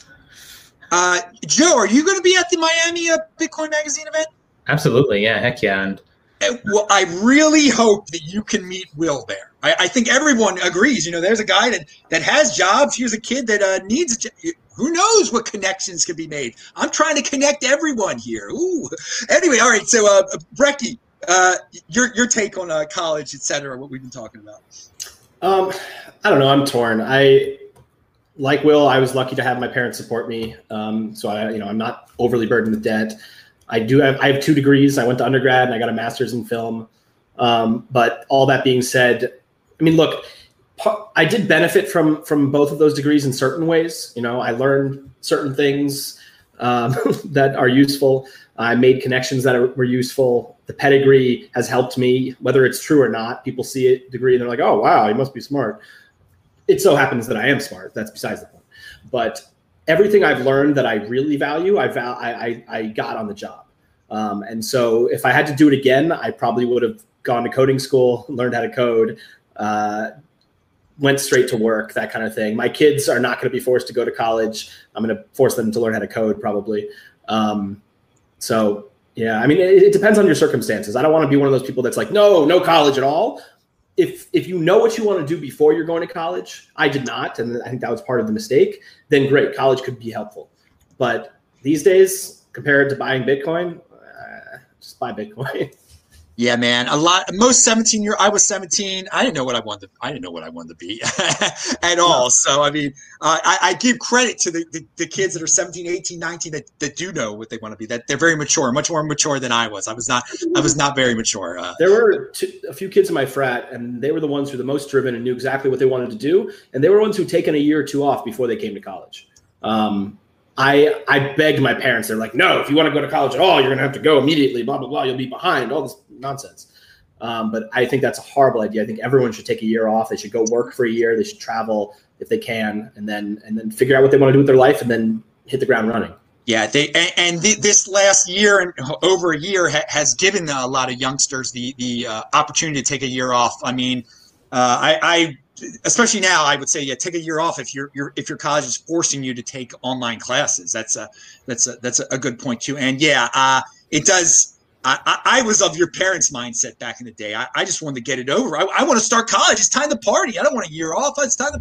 Uh, joe are you going to be at the miami uh, bitcoin magazine event? Absolutely yeah heck yeah. And uh, well, I really hope that you can meet Will there. I, I, think everyone agrees. You know, there's a guy that that has jobs. Here's a kid that uh, needs. A, who knows what connections can be made? I'm trying to connect everyone here. Ooh. Anyway, all right. So, uh, Brekkie, uh, your your take on uh, college, et cetera, what we've been talking about. Um, I don't know. I'm torn. I like Will. I was lucky to have my parents support me, um, so I, you know, I'm not overly burdened with debt. I do have I have two degrees. I went to undergrad and I got a master's in film. Um, but all that being said, I mean, look, I did benefit from from both of those degrees in certain ways. You know, I learned certain things um, that are useful. I made connections that are, were useful. The pedigree has helped me, whether it's true or not. People see a degree and they're like, "Oh, wow, you must be smart." It so happens that I am smart. That's besides the point. But everything I've learned that I really value, I val- I, I, I got on the job. Um, and so, if I had to do it again, I probably would have gone to coding school, learned how to code, uh, went straight to work, that kind of thing. My kids are not going to be forced to go to college. I'm going to force them to learn how to code probably. Um, so yeah, I mean, it, it, depends on your circumstances. I don't want to be one of those people that's like, no, no college at all. If if you know what you want to do before you're going to college, I did not, and I think that was part of the mistake. Then great, college could be helpful. But these days, compared to buying Bitcoin, uh, just buy Bitcoin. Yeah, man. A lot. Most seventeen year. I was seventeen. I didn't know what I wanted. To, I didn't know what I wanted to be at all. So I mean, uh, I, I, give credit to the, the, the, kids that are 17, 18, 19 that, that do know what they want to be. That they're very mature, much more mature than I was. I was not. I was not very mature. Uh, there were two, a few kids in my frat, and they were the ones who were the most driven and knew exactly what they wanted to do. And they were ones who taken a year or two off before they came to college. Um, I I begged my parents. They're like, no, if you want to go to college at all, you're gonna have to go immediately. Blah blah blah. You'll be behind. All this nonsense. Um, but I think that's a horrible idea. I think everyone should take a year off. They should go work for a year. They should travel if they can, and then and then figure out what they want to do with their life, and then hit the ground running. Yeah, they and, and this last year and over a year ha, has given a lot of youngsters the the uh, opportunity to take a year off. I mean, uh, I, I especially now, I would say, yeah, take a year off if your if your college is forcing you to take online classes. That's a that's a that's a good point too. And yeah, uh, it does. I, I, was of your parents' mindset back in the day. I, I just wanted to get it over. I, I, want to start college. It's time to party. I don't want a year off. It's time to.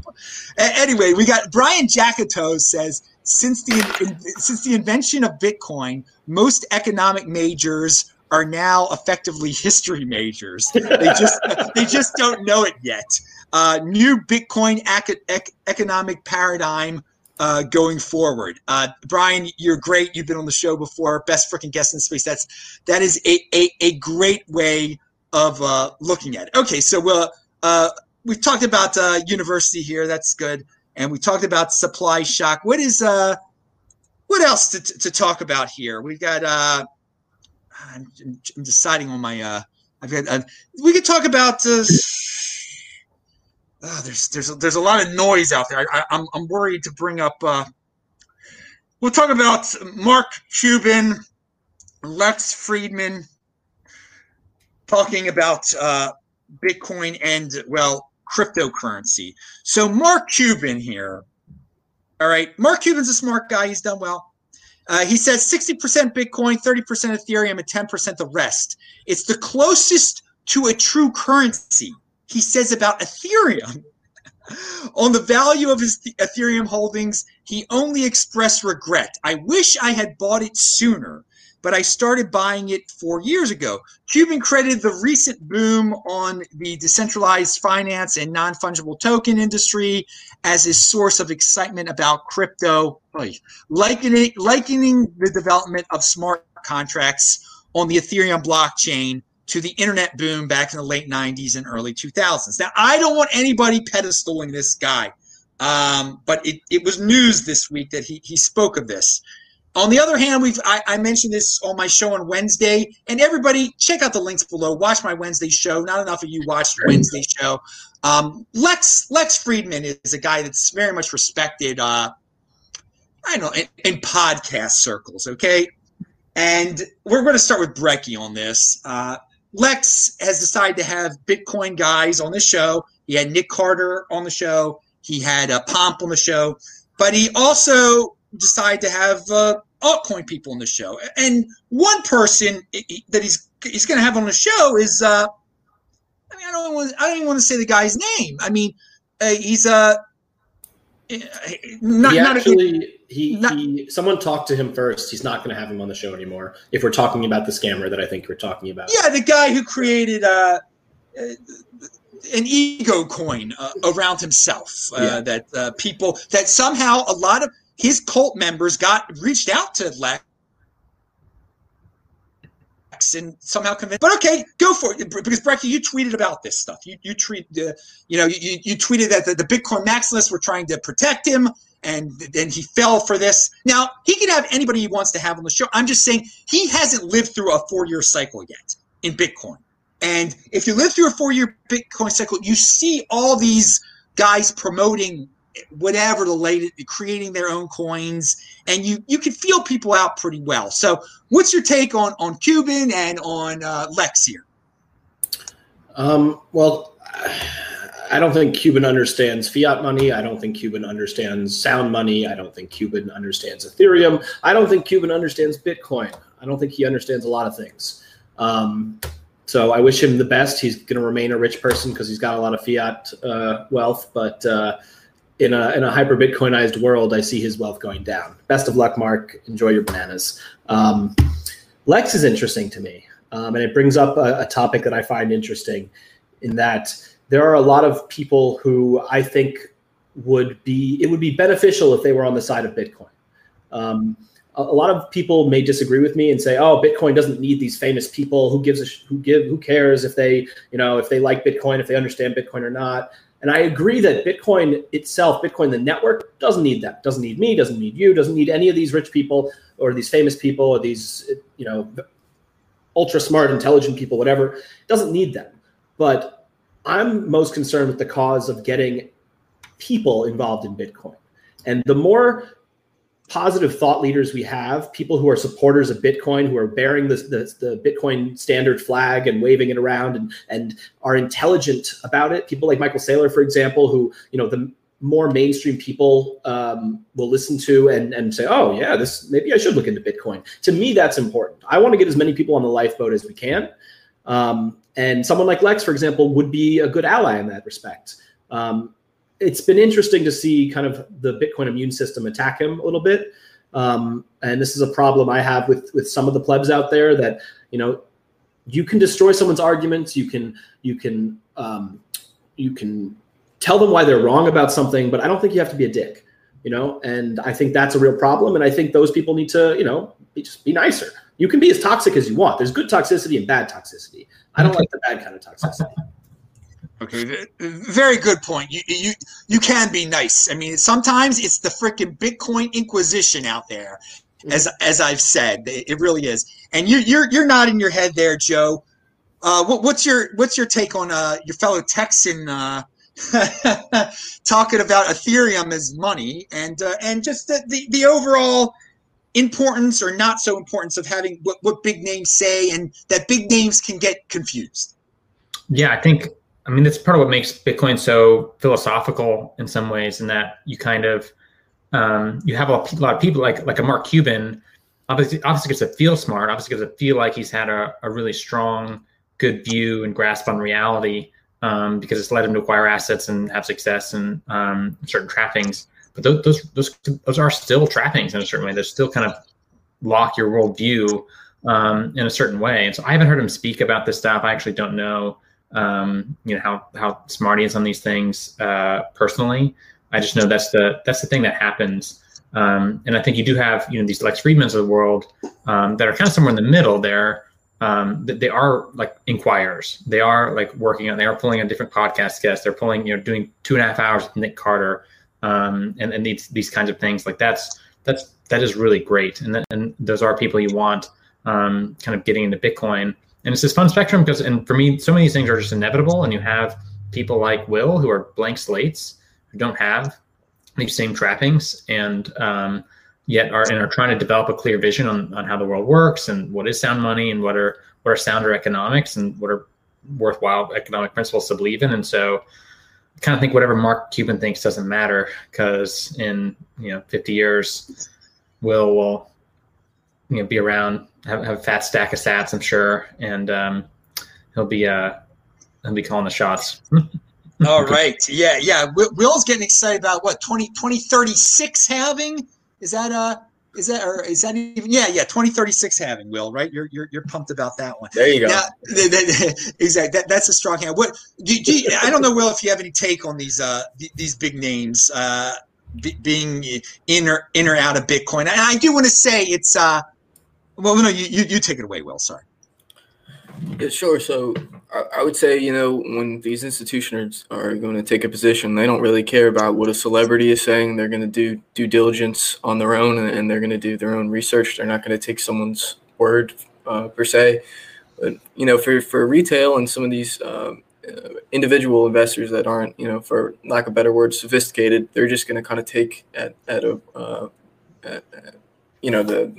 Anyway, we got Brian Jacato says since the since the invention of Bitcoin, most economic majors are now effectively history majors. They just they just don't know it yet uh, new Bitcoin ec- economic paradigm uh, going forward. Uh, Brian, you're great. You've been on the show before. Best freaking guest in space. That's that is a a, a great way of uh, looking at it. Okay, so we'll, uh, we've talked about uh, university here. That's good, and we talked about supply shock. What is uh, what else to, to talk about here? We've got. Uh, I'm, I'm deciding on my. Uh, I've got. Uh, we could talk about. Uh, uh, there's there's a, there's a lot of noise out there. I, am I'm, I'm worried to bring up. Uh, we'll talk about Mark Cuban, Lex Fridman, talking about uh, Bitcoin and well cryptocurrency. So Mark Cuban here. All right, Mark Cuban's a smart guy. He's done well. Uh, he says 60% Bitcoin, 30% Ethereum, and 10% the rest. It's the closest to a true currency he says about Ethereum. On the value of his Ethereum holdings, he only expressed regret. I wish I had bought it sooner, but I started buying it four years ago. Cuban credited the recent boom on the decentralized finance and non fungible token industry as his source of excitement about crypto, likening, likening the development of smart contracts on the Ethereum blockchain to the internet boom back in the late 90s and early 2000s. Now, I don't want anybody pedestaling this guy, um, but it, it was news this week that he, he spoke of this. On the other hand, we've I, I, mentioned this on my show on Wednesday, and everybody check out the links below. Watch my Wednesday show. Not enough of you watched the Wednesday show. Um, Lex Lex Fridman is a guy that's very much respected. Uh, I don't know in, in podcast circles. Okay, and we're going to start with Brekkie on this. Uh, Lex has decided to have Bitcoin guys on the show. He had Nick Carter on the show. He had uh, Pomp on the show, but he also decided to have uh, altcoin people on the show. And one person that he's he's going to have on the show is uh, I mean I don't want I don't even want to say the guy's name. I mean uh, he's a not, he not actually, he, not- he, someone talked to him first. He's not going to have him on the show anymore. If we're talking about the scammer that I think we're talking about. yeah, the guy who created uh, uh, an ego coin uh, around himself. Uh, Yeah. That uh, people that somehow a lot of his cult members got reached out to Lex and somehow convinced. But okay, go for it because Brekkie, you tweeted about this stuff. You you uh, you know you, you tweeted that the, the Bitcoin maximalists were trying to protect him. And then he fell for this. Now he can have anybody he wants to have on the show. I'm just saying he hasn't lived through a four year cycle yet in Bitcoin. And if you live through a four year Bitcoin cycle, you see all these guys promoting whatever the latest, creating their own coins, and you you can feel people out pretty well. So, what's your take on on Cuban and on uh, Lex here? Um, well, I don't think Cuban understands fiat money. I don't think Cuban understands sound money. I don't think Cuban understands Ethereum. I don't think Cuban understands Bitcoin. I don't think he understands a lot of things. Um, so I wish him the best. He's going to remain a rich person because he's got a lot of fiat uh, wealth. But uh, in a in a hyper Bitcoinized world, I see his wealth going down. Best of luck, Mark. Enjoy your bananas. Um, Lex is interesting to me, um, and it brings up a, a topic that I find interesting in that there are a lot of people who I think would be it would be beneficial if they were on the side of Bitcoin. Um, a, lot of people may disagree with me and say, "Oh, Bitcoin doesn't need these famous people. Who gives a sh- who give who cares if they you know if they like Bitcoin, if they understand Bitcoin or not?" And I agree that Bitcoin itself, Bitcoin the network, doesn't need that. Doesn't need me. Doesn't need you. Doesn't need any of these rich people or these famous people or these you know ultra smart, intelligent people, whatever. Doesn't need them. But I'm most concerned with the cause of getting people involved in Bitcoin. And the more positive thought leaders we have, people who are supporters of Bitcoin, who are bearing the, the, the, Bitcoin standard flag and waving it around and, and are intelligent about it, people like Michael Saylor, for example, who, you know, the more mainstream people um, will listen to and, and say, oh, yeah, this maybe I should look into Bitcoin. To me, that's important. I want to get as many people on the lifeboat as we can. Um, and someone like Lex, for example, would be a good ally in that respect. Um, it's been interesting to see kind of the Bitcoin immune system attack him a little bit. Um, and this is a problem I have with with some of the plebs out there that you know you can destroy someone's arguments, you can you can um, you can tell them why they're wrong about something, but I don't think you have to be a dick, you know. And I think that's a real problem. And I think those people need to you know be, just be nicer. You can be as toxic as you want. There's good toxicity and bad toxicity. I don't like the bad kind of toxicity. Okay, very good point. You you you can be nice. I mean, sometimes it's the freaking Bitcoin Inquisition out there, as as I've said, it really is. And you you're you're nodding your head there, Joe. Uh, what, what's your what's your take on uh, your fellow Texan uh, talking about Ethereum as money and uh, and just the, the the overall importance or not so importance of having what, what big names say and that big names can get confused. Yeah, I think I mean that's part of what makes Bitcoin so philosophical in some ways, in that you kind of um, you have a lot of people like like a Mark Cuban. Obviously, obviously gets to feel smart. Obviously gets to feel like he's had a, a really strong, good view and grasp on reality um, because it's led him to acquire assets and have success and um, certain trappings. But those, those those those are still trappings in a certain way. They're still kind of lock your worldview um, in a certain way. And so I haven't heard him speak about this stuff. I actually don't know um, you know how how smart he is on these things uh, personally. I just know that's the that's the thing that happens. Um, and I think you do have you know these Lex Fridmans of the world um, that are kind of somewhere in the middle there. Um, that they are like inquirers. They are like working on. They are pulling on different podcast guests. They're pulling you know doing two and a half hours with Nick Carter um, and and these these kinds of things. Like that's that's that is really great. And that, and those are people you want um, kind of getting into Bitcoin and it's this fun spectrum because and for me so many of these things are just inevitable and you have people like will who are blank slates who don't have these same trappings and um, yet are and are trying to develop a clear vision on, on how the world works and what is sound money and what are what are sounder economics and what are worthwhile economic principles to believe in. And so I kind of think whatever mark cuban thinks doesn't matter because in you know 50 years will will you know be around have, have a fat stack of sats, I'm sure, and um, he'll be uh, he'll be calling the shots. All right. Yeah, yeah. Will's getting excited about what 20, 2036 halving. Is that uh is that or is that even yeah yeah 2036 halving will right you're you're, you're pumped about that one there you go yeah exactly that, that's a strong hand what do, do you, i don't know will if you have any take on these uh these big names uh being in or in or out of bitcoin and i do want to say it's uh well no you you, you take it away will sorry yeah, sure. So I, I, would say, you know, when these institutions are going to take a position, they don't really care about what a celebrity is saying. They're going to do due diligence on their own and, they're going to do their own research. They're not going to take someone's word uh, per se. But, you know, for, for retail and some of these uh, individual investors that aren't, you know, for lack of better words, sophisticated, they're just going to kind of take at, at a, uh, at, you know, the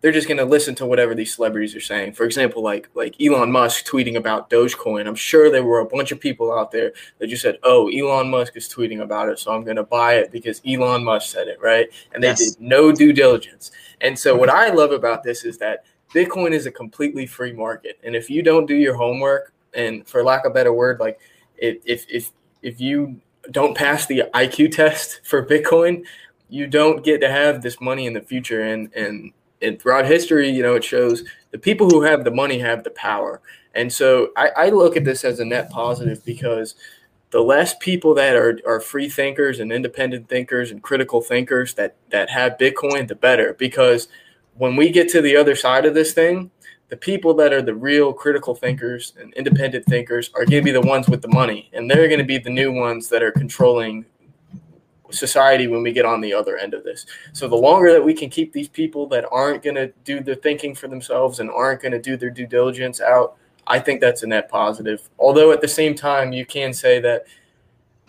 they're just going to listen to whatever these celebrities are saying. For example, like like Elon Musk tweeting about Dogecoin. I'm sure there were a bunch of people out there that just said, "Oh, Elon Musk is tweeting about it, so I'm going to buy it because Elon Musk said it," right? And they yes. did no due diligence. And so what I love about this is that Bitcoin is a completely free market, and if you don't do your homework, and for lack of a better word, like if if if, if you don't pass the IQ test for Bitcoin, you don't get to have this money in the future and and and throughout history, you know, it shows the people who have the money have the power. And so I, I look at this as a net positive because the less people that are, are free thinkers and independent thinkers and critical thinkers that, that have Bitcoin, the better. Because when we get to the other side of this thing, the people that are the real critical thinkers and independent thinkers are going to be the ones with the money. And they're going to be the new ones that are controlling society when we get on the other end of this. So the longer that we can keep these people that aren't going to do the thinking for themselves and aren't going to do their due diligence out, I think that's a net positive. Although at the same time, you can say that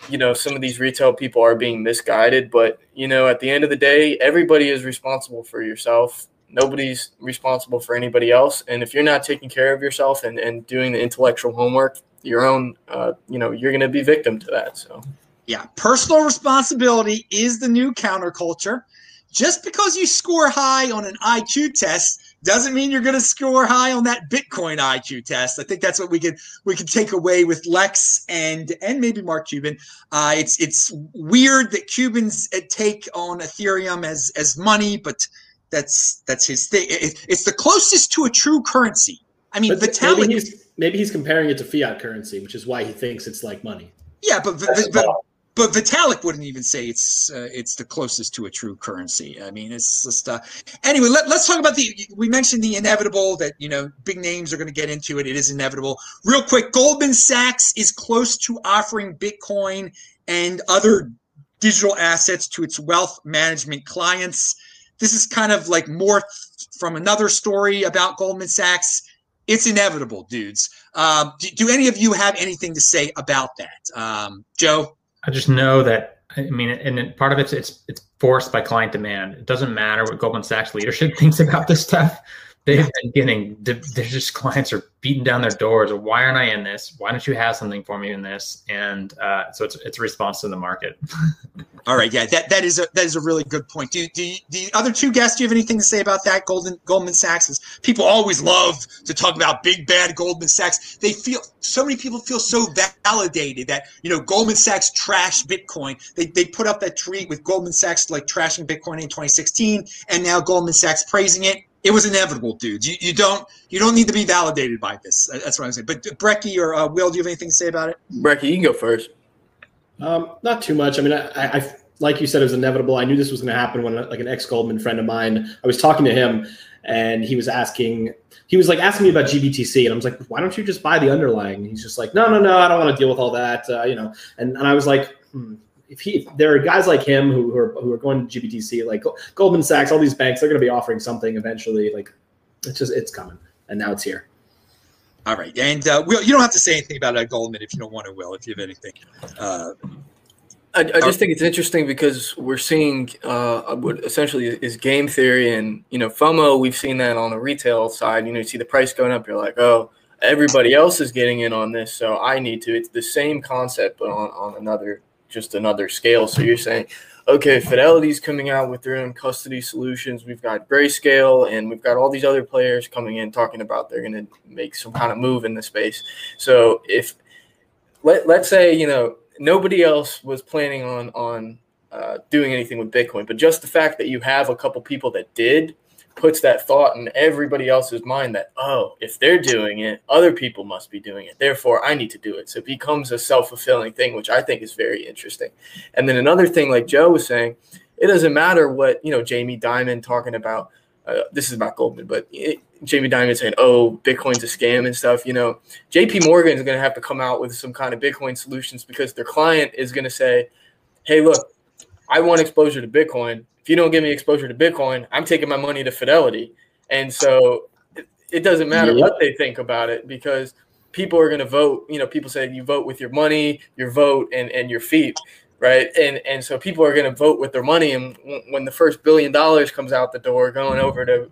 you know some of these retail people are being misguided, but you know at the end of the day, everybody is responsible for yourself. Nobody's responsible for anybody else, and if you're not taking care of yourself and, and doing the intellectual homework, your own, uh, you know, you're going to be victim to that. So. Yeah, personal responsibility is the new counterculture. Just because you score high on an IQ test doesn't mean you're going to score high on that Bitcoin IQ test. I think that's what we could we could take away with Lex and and maybe Mark Cuban. Uh, it's it's weird that Cubans uh, take on Ethereum as as money, but that's that's his thing. It, it's the closest to a true currency. I mean, but Vitalik. Maybe he's, maybe he's comparing it to fiat currency, which is why he thinks it's like money. Yeah, but, but, but but Vitalik wouldn't even say it's uh, it's the closest to a true currency. I mean, it's just uh, anyway. Let, us talk about the. We mentioned the inevitable that you know big names are going to get into it. It is inevitable. Real quick, Goldman Sachs is close to offering Bitcoin and other digital assets to its wealth management clients. This is kind of like more from another story about Goldman Sachs. It's inevitable, dudes. Um, do, do, any of you have anything to say about that, um, Joe? I just know that I mean, and part of it's it's it's forced by client demand. It doesn't matter what Goldman Sachs leadership thinks about this stuff they've been getting they're just clients are beating down their doors. Why aren't i in this? Why don't you have something for me in this? And uh, so it's it's a response to the market. All right. Yeah that, that is a that is a really good point. Do, do the other two guests do you have anything to say about that? Golden goldman sachs is people always love to talk about big bad goldman sachs. They feel so many people feel so validated that you know goldman sachs trashed bitcoin. They, they put up that tweet with goldman sachs like trashing bitcoin in 2016 and now goldman sachs praising it it was inevitable, dude. You, you don't you don't need to be validated by this. That's what I'm saying. But Brekkie or uh, Will, do you have anything to say about it? Brekkie, you can go first. Um, not too much. I mean, I, I, like you said, it was inevitable. I knew this was going to happen when, like, an ex Goldman friend of mine. I was talking to him, and he was asking, he was like asking me about GBTC, and I was like, why don't you just buy the underlying? And he's just like, no, no, no, I don't want to deal with all that, uh, you know. And and I was like, hmm, if he there are guys like him who, who are who are going to GBTC, like Goldman Sachs, all these banks, they're going to be offering something eventually. Like it's just it's coming, and now it's here. All right, and uh, Will, you don't have to say anything about uh, Goldman if you don't want to. Will, if you have anything. Uh, I, I, just think it's interesting because we're seeing uh, what essentially is game theory, and you know FOMO. We've seen that on the retail side. You know, you see the price going up, you're like, oh, everybody else is getting in on this, so I need to. It's the same concept, but on, on another just another scale. So you're saying, okay, Fidelity's coming out with their own custody solutions. We've got Grayscale, and we've got all these other players coming in talking about they're going to make some kind of move in the space. So if let let's say you know nobody else was planning on on uh, doing anything with Bitcoin, but just the fact that you have a couple people that did puts that thought in everybody else's mind that oh if they're doing it other people must be doing it. Therefore i need to do it. So it becomes a self-fulfilling thing which i think is very interesting. And then another thing like joe was saying it doesn't matter what you know jamie dimon talking about uh, this is about goldman but it, jamie dimon saying oh bitcoin's a scam and stuff you know. Jp morgan is going to have to come out with some kind of bitcoin solutions because their client is going to say hey look i want exposure to bitcoin if you don't give me exposure to Bitcoin, I'm taking my money to Fidelity. And so it, it doesn't matter yep. what they think about it because people are going to vote. You know, people say you vote with your money, your vote, and, and your feet, right? And and so people are going to vote with their money. And when the first billion dollars comes out the door, going over to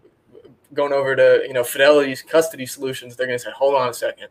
going over to you know Fidelity's custody solutions, they're going to say, hold on a second.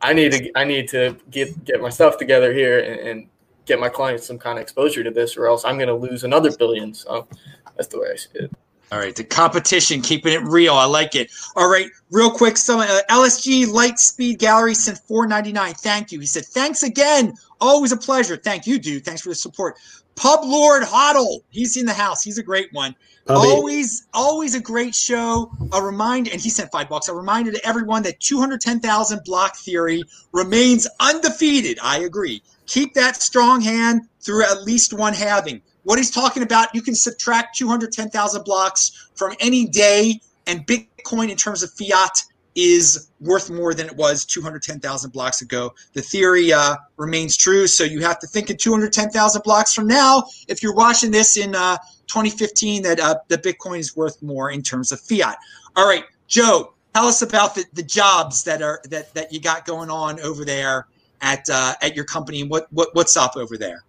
I need to I need to get get my stuff together here and, and get my clients some kind of exposure to this, or else I'm going to lose another billion. So that's the way I see it. All right, the competition, keeping it real. I like it. All right, real quick. So uh, LSG Lightspeed Gallery sent four ninety nine. Thank you. He said, "Thanks again. Always a pleasure. Thank you, dude. Thanks for the support." Pub Lord Hoddle, he's in the house. He's a great one. Always, always a great show. A reminder, and he sent five bucks. A reminder to everyone that 210,000 block theory remains undefeated. I agree. Keep that strong hand through at least one halving. What he's talking about, you can subtract 210,000 blocks from any day, and Bitcoin in terms of fiat is worth more than it was 210,000 blocks ago. The theory uh, remains true, so you have to think in 210,000 blocks from now. If you're watching this in uh, 2015, that uh, the Bitcoin is worth more in terms of fiat. All right, Joe, tell us about the, the jobs that are that that you got going on over there at uh, at your company and what, what what's up over there?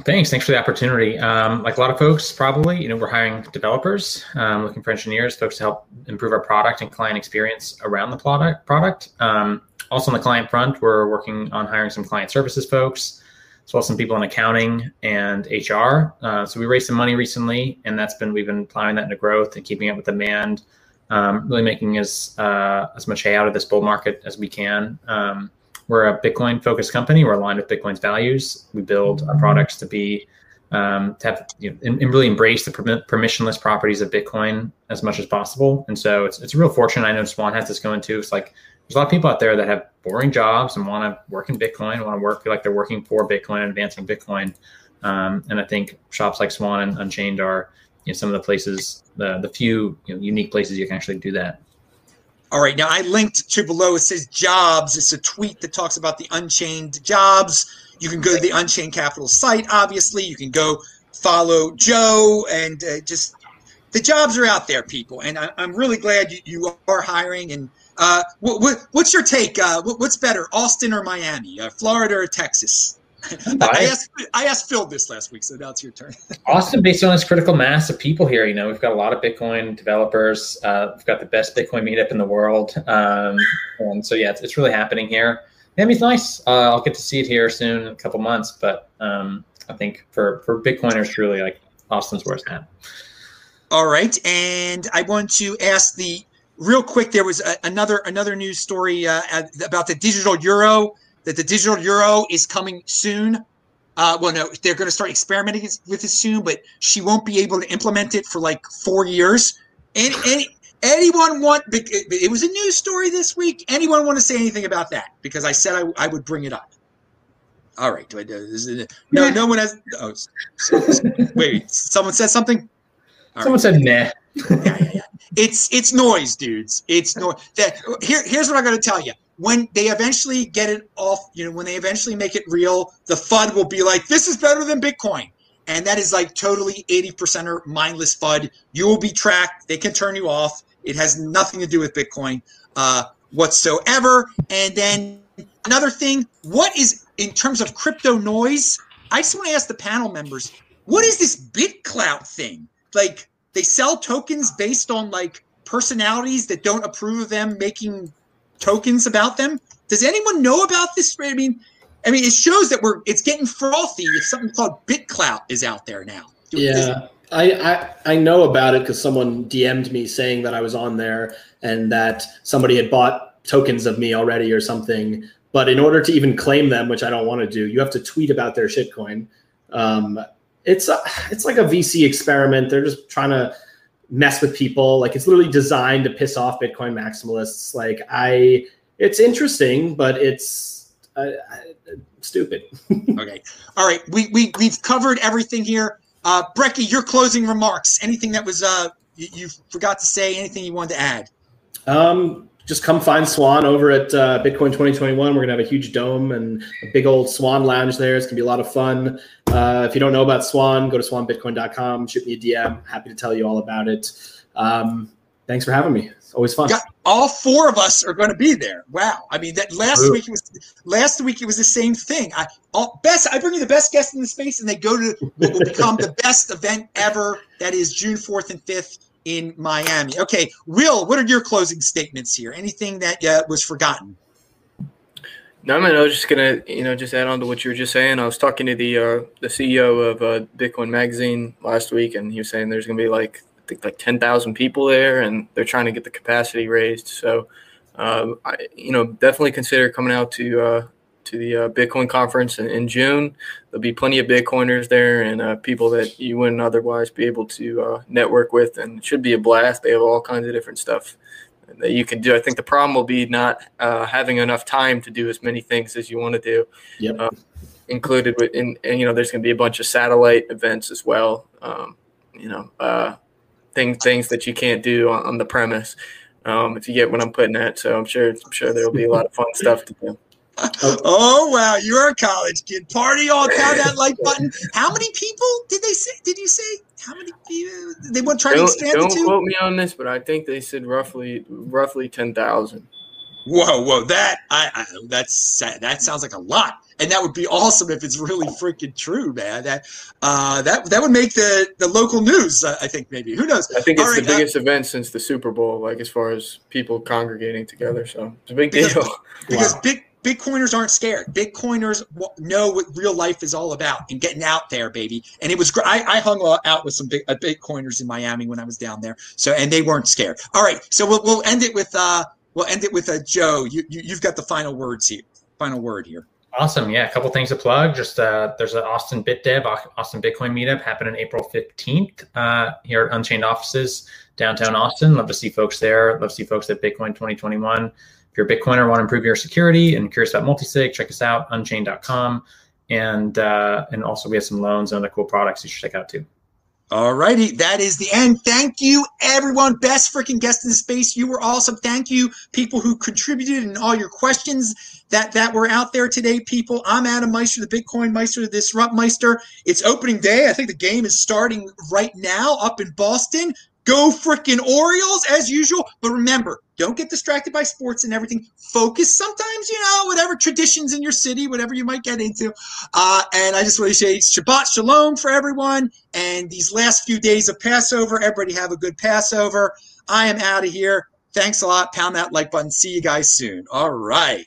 Thanks. Thanks for the opportunity. Um, like a lot of folks, probably, you know, we're hiring developers, um, looking for engineers, folks to help improve our product and client experience around the product. Product. Um, also on the client front, we're working on hiring some client services folks, as well as some people in accounting and HR. Uh, so we raised some money recently, and that's been we've been plowing that into growth and keeping up with demand, um, really making as uh, as much hay out of this bull market as we can. Um, we're a Bitcoin focused company. We're aligned with Bitcoin's values. We build our products to be um, to have you know, and, really embrace the permissionless properties of Bitcoin as much as possible. And so it's it's a real fortune. I know Swan has this going too. It's like there's a lot of people out there that have boring jobs and want to work in Bitcoin, want to work feel like they're working for Bitcoin and advancing Bitcoin. Um, and I think shops like Swan and Unchained are you know, some of the places, the the few you know, unique places you can actually do that. All right, now I linked to below. It says jobs. It's a tweet that talks about the Unchained jobs. You can go to the Unchained Capital site. Obviously, you can go follow Joe and uh, just the jobs are out there, people. And I, am really glad you, you, are hiring. And uh, what, what, what's your take? Uh, what, what's better, Austin or Miami, uh, Florida or Texas? I asked I asked Phil this last week, so now it's your turn. Austin, based on its critical mass of people here, you know, we've got a lot of Bitcoin developers. Uh, we've got the best Bitcoin meetup in the world, um, and so yeah, it's, it's really happening here. Miami's nice. Uh, I'll get to see it here soon in a couple months, but um, I think for for Bitcoiners, truly, like Austin's where it's. All right, and I want to ask the real quick. There was a, another another news story uh, about the digital euro that the digital euro is coming soon. Uh, well, no, they're going to start experimenting with it soon, but she won't be able to implement it for like four years. And any, anyone want? It was a news story this week. Anyone want to say anything about that? Because I said I, I would bring it up. All right. Do I do? No, no one has. Oh, wait. Someone said something. All someone right. said nah. yeah, yeah, yeah. It's it's noise, dudes. It's noise. That here here's what I'm to tell you when they eventually get it off, you know, when they eventually make it real, the FUD will be like, this is better than Bitcoin. And that is like totally 80% or mindless FUD. You will be tracked. They can turn you off. It has nothing to do with Bitcoin uh, whatsoever. And then another thing, what is, in terms of crypto noise, I just want to ask the panel members, what is this BitClout thing? Like, they sell tokens based on like personalities that don't approve of them making tokens about them. Does anyone know about this? I mean, I mean, it shows that we're it's getting frothy if something called BitClout is out there now. Yeah. I, I, I know about it because someone DM'd me saying that I was on there and that somebody had bought tokens of me already or something. but in order to even claim them, which I don't want to do, you have to tweet about their shitcoin. Um, it's a, it's like a VC experiment. They're just trying to mess with people. Like it's literally designed to piss off Bitcoin maximalists. Like I, it's interesting, but it's uh, stupid. okay. All right. We, we, we've covered everything here. Uh, Brekkie, your closing remarks. Anything that was uh, you, you forgot to say? Anything you wanted to add? Um, just come find Swan over at uh, Bitcoin 2021. We're gonna have a huge dome and a big old Swan lounge there. It's gonna be a lot of fun. Uh, if you don't know about Swan, go to swanbitcoin.com. Shoot me a DM. Happy to tell you all about it. Um, thanks for having me. It's always fun. Yeah, all four of us are going to be there. Wow. I mean, that last True. week it was last week it was the same thing. I all best. I bring you the best guest in the space, and they go to what will become the best event ever. That is June fourth and fifth in Miami. Okay, Will, what are your closing statements here? Anything that uh, was forgotten? No, man. I was just gonna, you know, just add on to what you were just saying. I was talking to the uh, the CEO of uh, Bitcoin Magazine last week, and he was saying there's gonna be like I think like ten thousand people there, and they're trying to get the capacity raised. So, uh, I, you know, definitely consider coming out to uh, to the uh, Bitcoin conference in, in, June. There'll be plenty of Bitcoiners there and uh, people that you wouldn't otherwise be able to uh, network with, and it should be a blast. They have all kinds of different stuff that you can do. I think the problem will be not uh, having enough time to do as many things as you want to do. Yep. Uh, included with, and you know, there's going to be a bunch of satellite events as well. Um, you know, uh, things things that you can't do on, on the premise. Um, if you get what I'm putting at, so I'm sure I'm sure there will be a lot of fun stuff to do. oh wow, you're a college kid. Party all pound that like button. How many people did they say? Did you say how many people they want to try don't, to expand don't it to? quote me on this, but I think they said roughly roughly ten thousand. Whoa, whoa, that I, I that's that sounds like a lot, and that would be awesome if it's really freaking true, man. That uh, that that would make the the local news. Uh, I think maybe who knows. I think it's the uh, biggest uh, event since the Super Bowl, like as far as people congregating together. So it's a big because, deal. Because wow. big Bitcoiners aren't scared. Bitcoiners know what real life is all about and getting out there, baby. And it was great. I, hung out with some big, uh, Bitcoiners in Miami when I was down there, so and they weren't scared. All right, so we'll, we'll end it with uh, we'll end it with uh, Joe. You, you you've got the final words here. Final word here. Awesome. Yeah, a couple things to plug. Just uh, there's an Austin BitDev, Austin Bitcoin meetup happening April 15th uh, here at Unchained offices downtown Austin. Love to see folks there. Love to see folks at Bitcoin 2021. If you're a Bitcoiner, want to improve your security and curious about multisig, check us out, unchained.com. And uh, and also we have some loans and other cool products you should check out too. All righty, that is the end. Thank you, everyone. Best freaking guest in the space. You were awesome. Thank you, people who contributed and all your questions that that were out there today. People, I'm Adam Meister, the Bitcoin Meister, the Disrupt Meister. It's opening day. I think the game is starting right now up in Boston. Go freaking Orioles as usual. But remember, don't get distracted by sports and everything. Focus sometimes, you know, whatever traditions in your city, whatever you might get into. Uh, and I just want to say Shabbat Shalom for everyone. And these last few days of Passover, everybody have a good Passover. I am out of here. Thanks a lot. Pound that like button. See you guys soon. All right.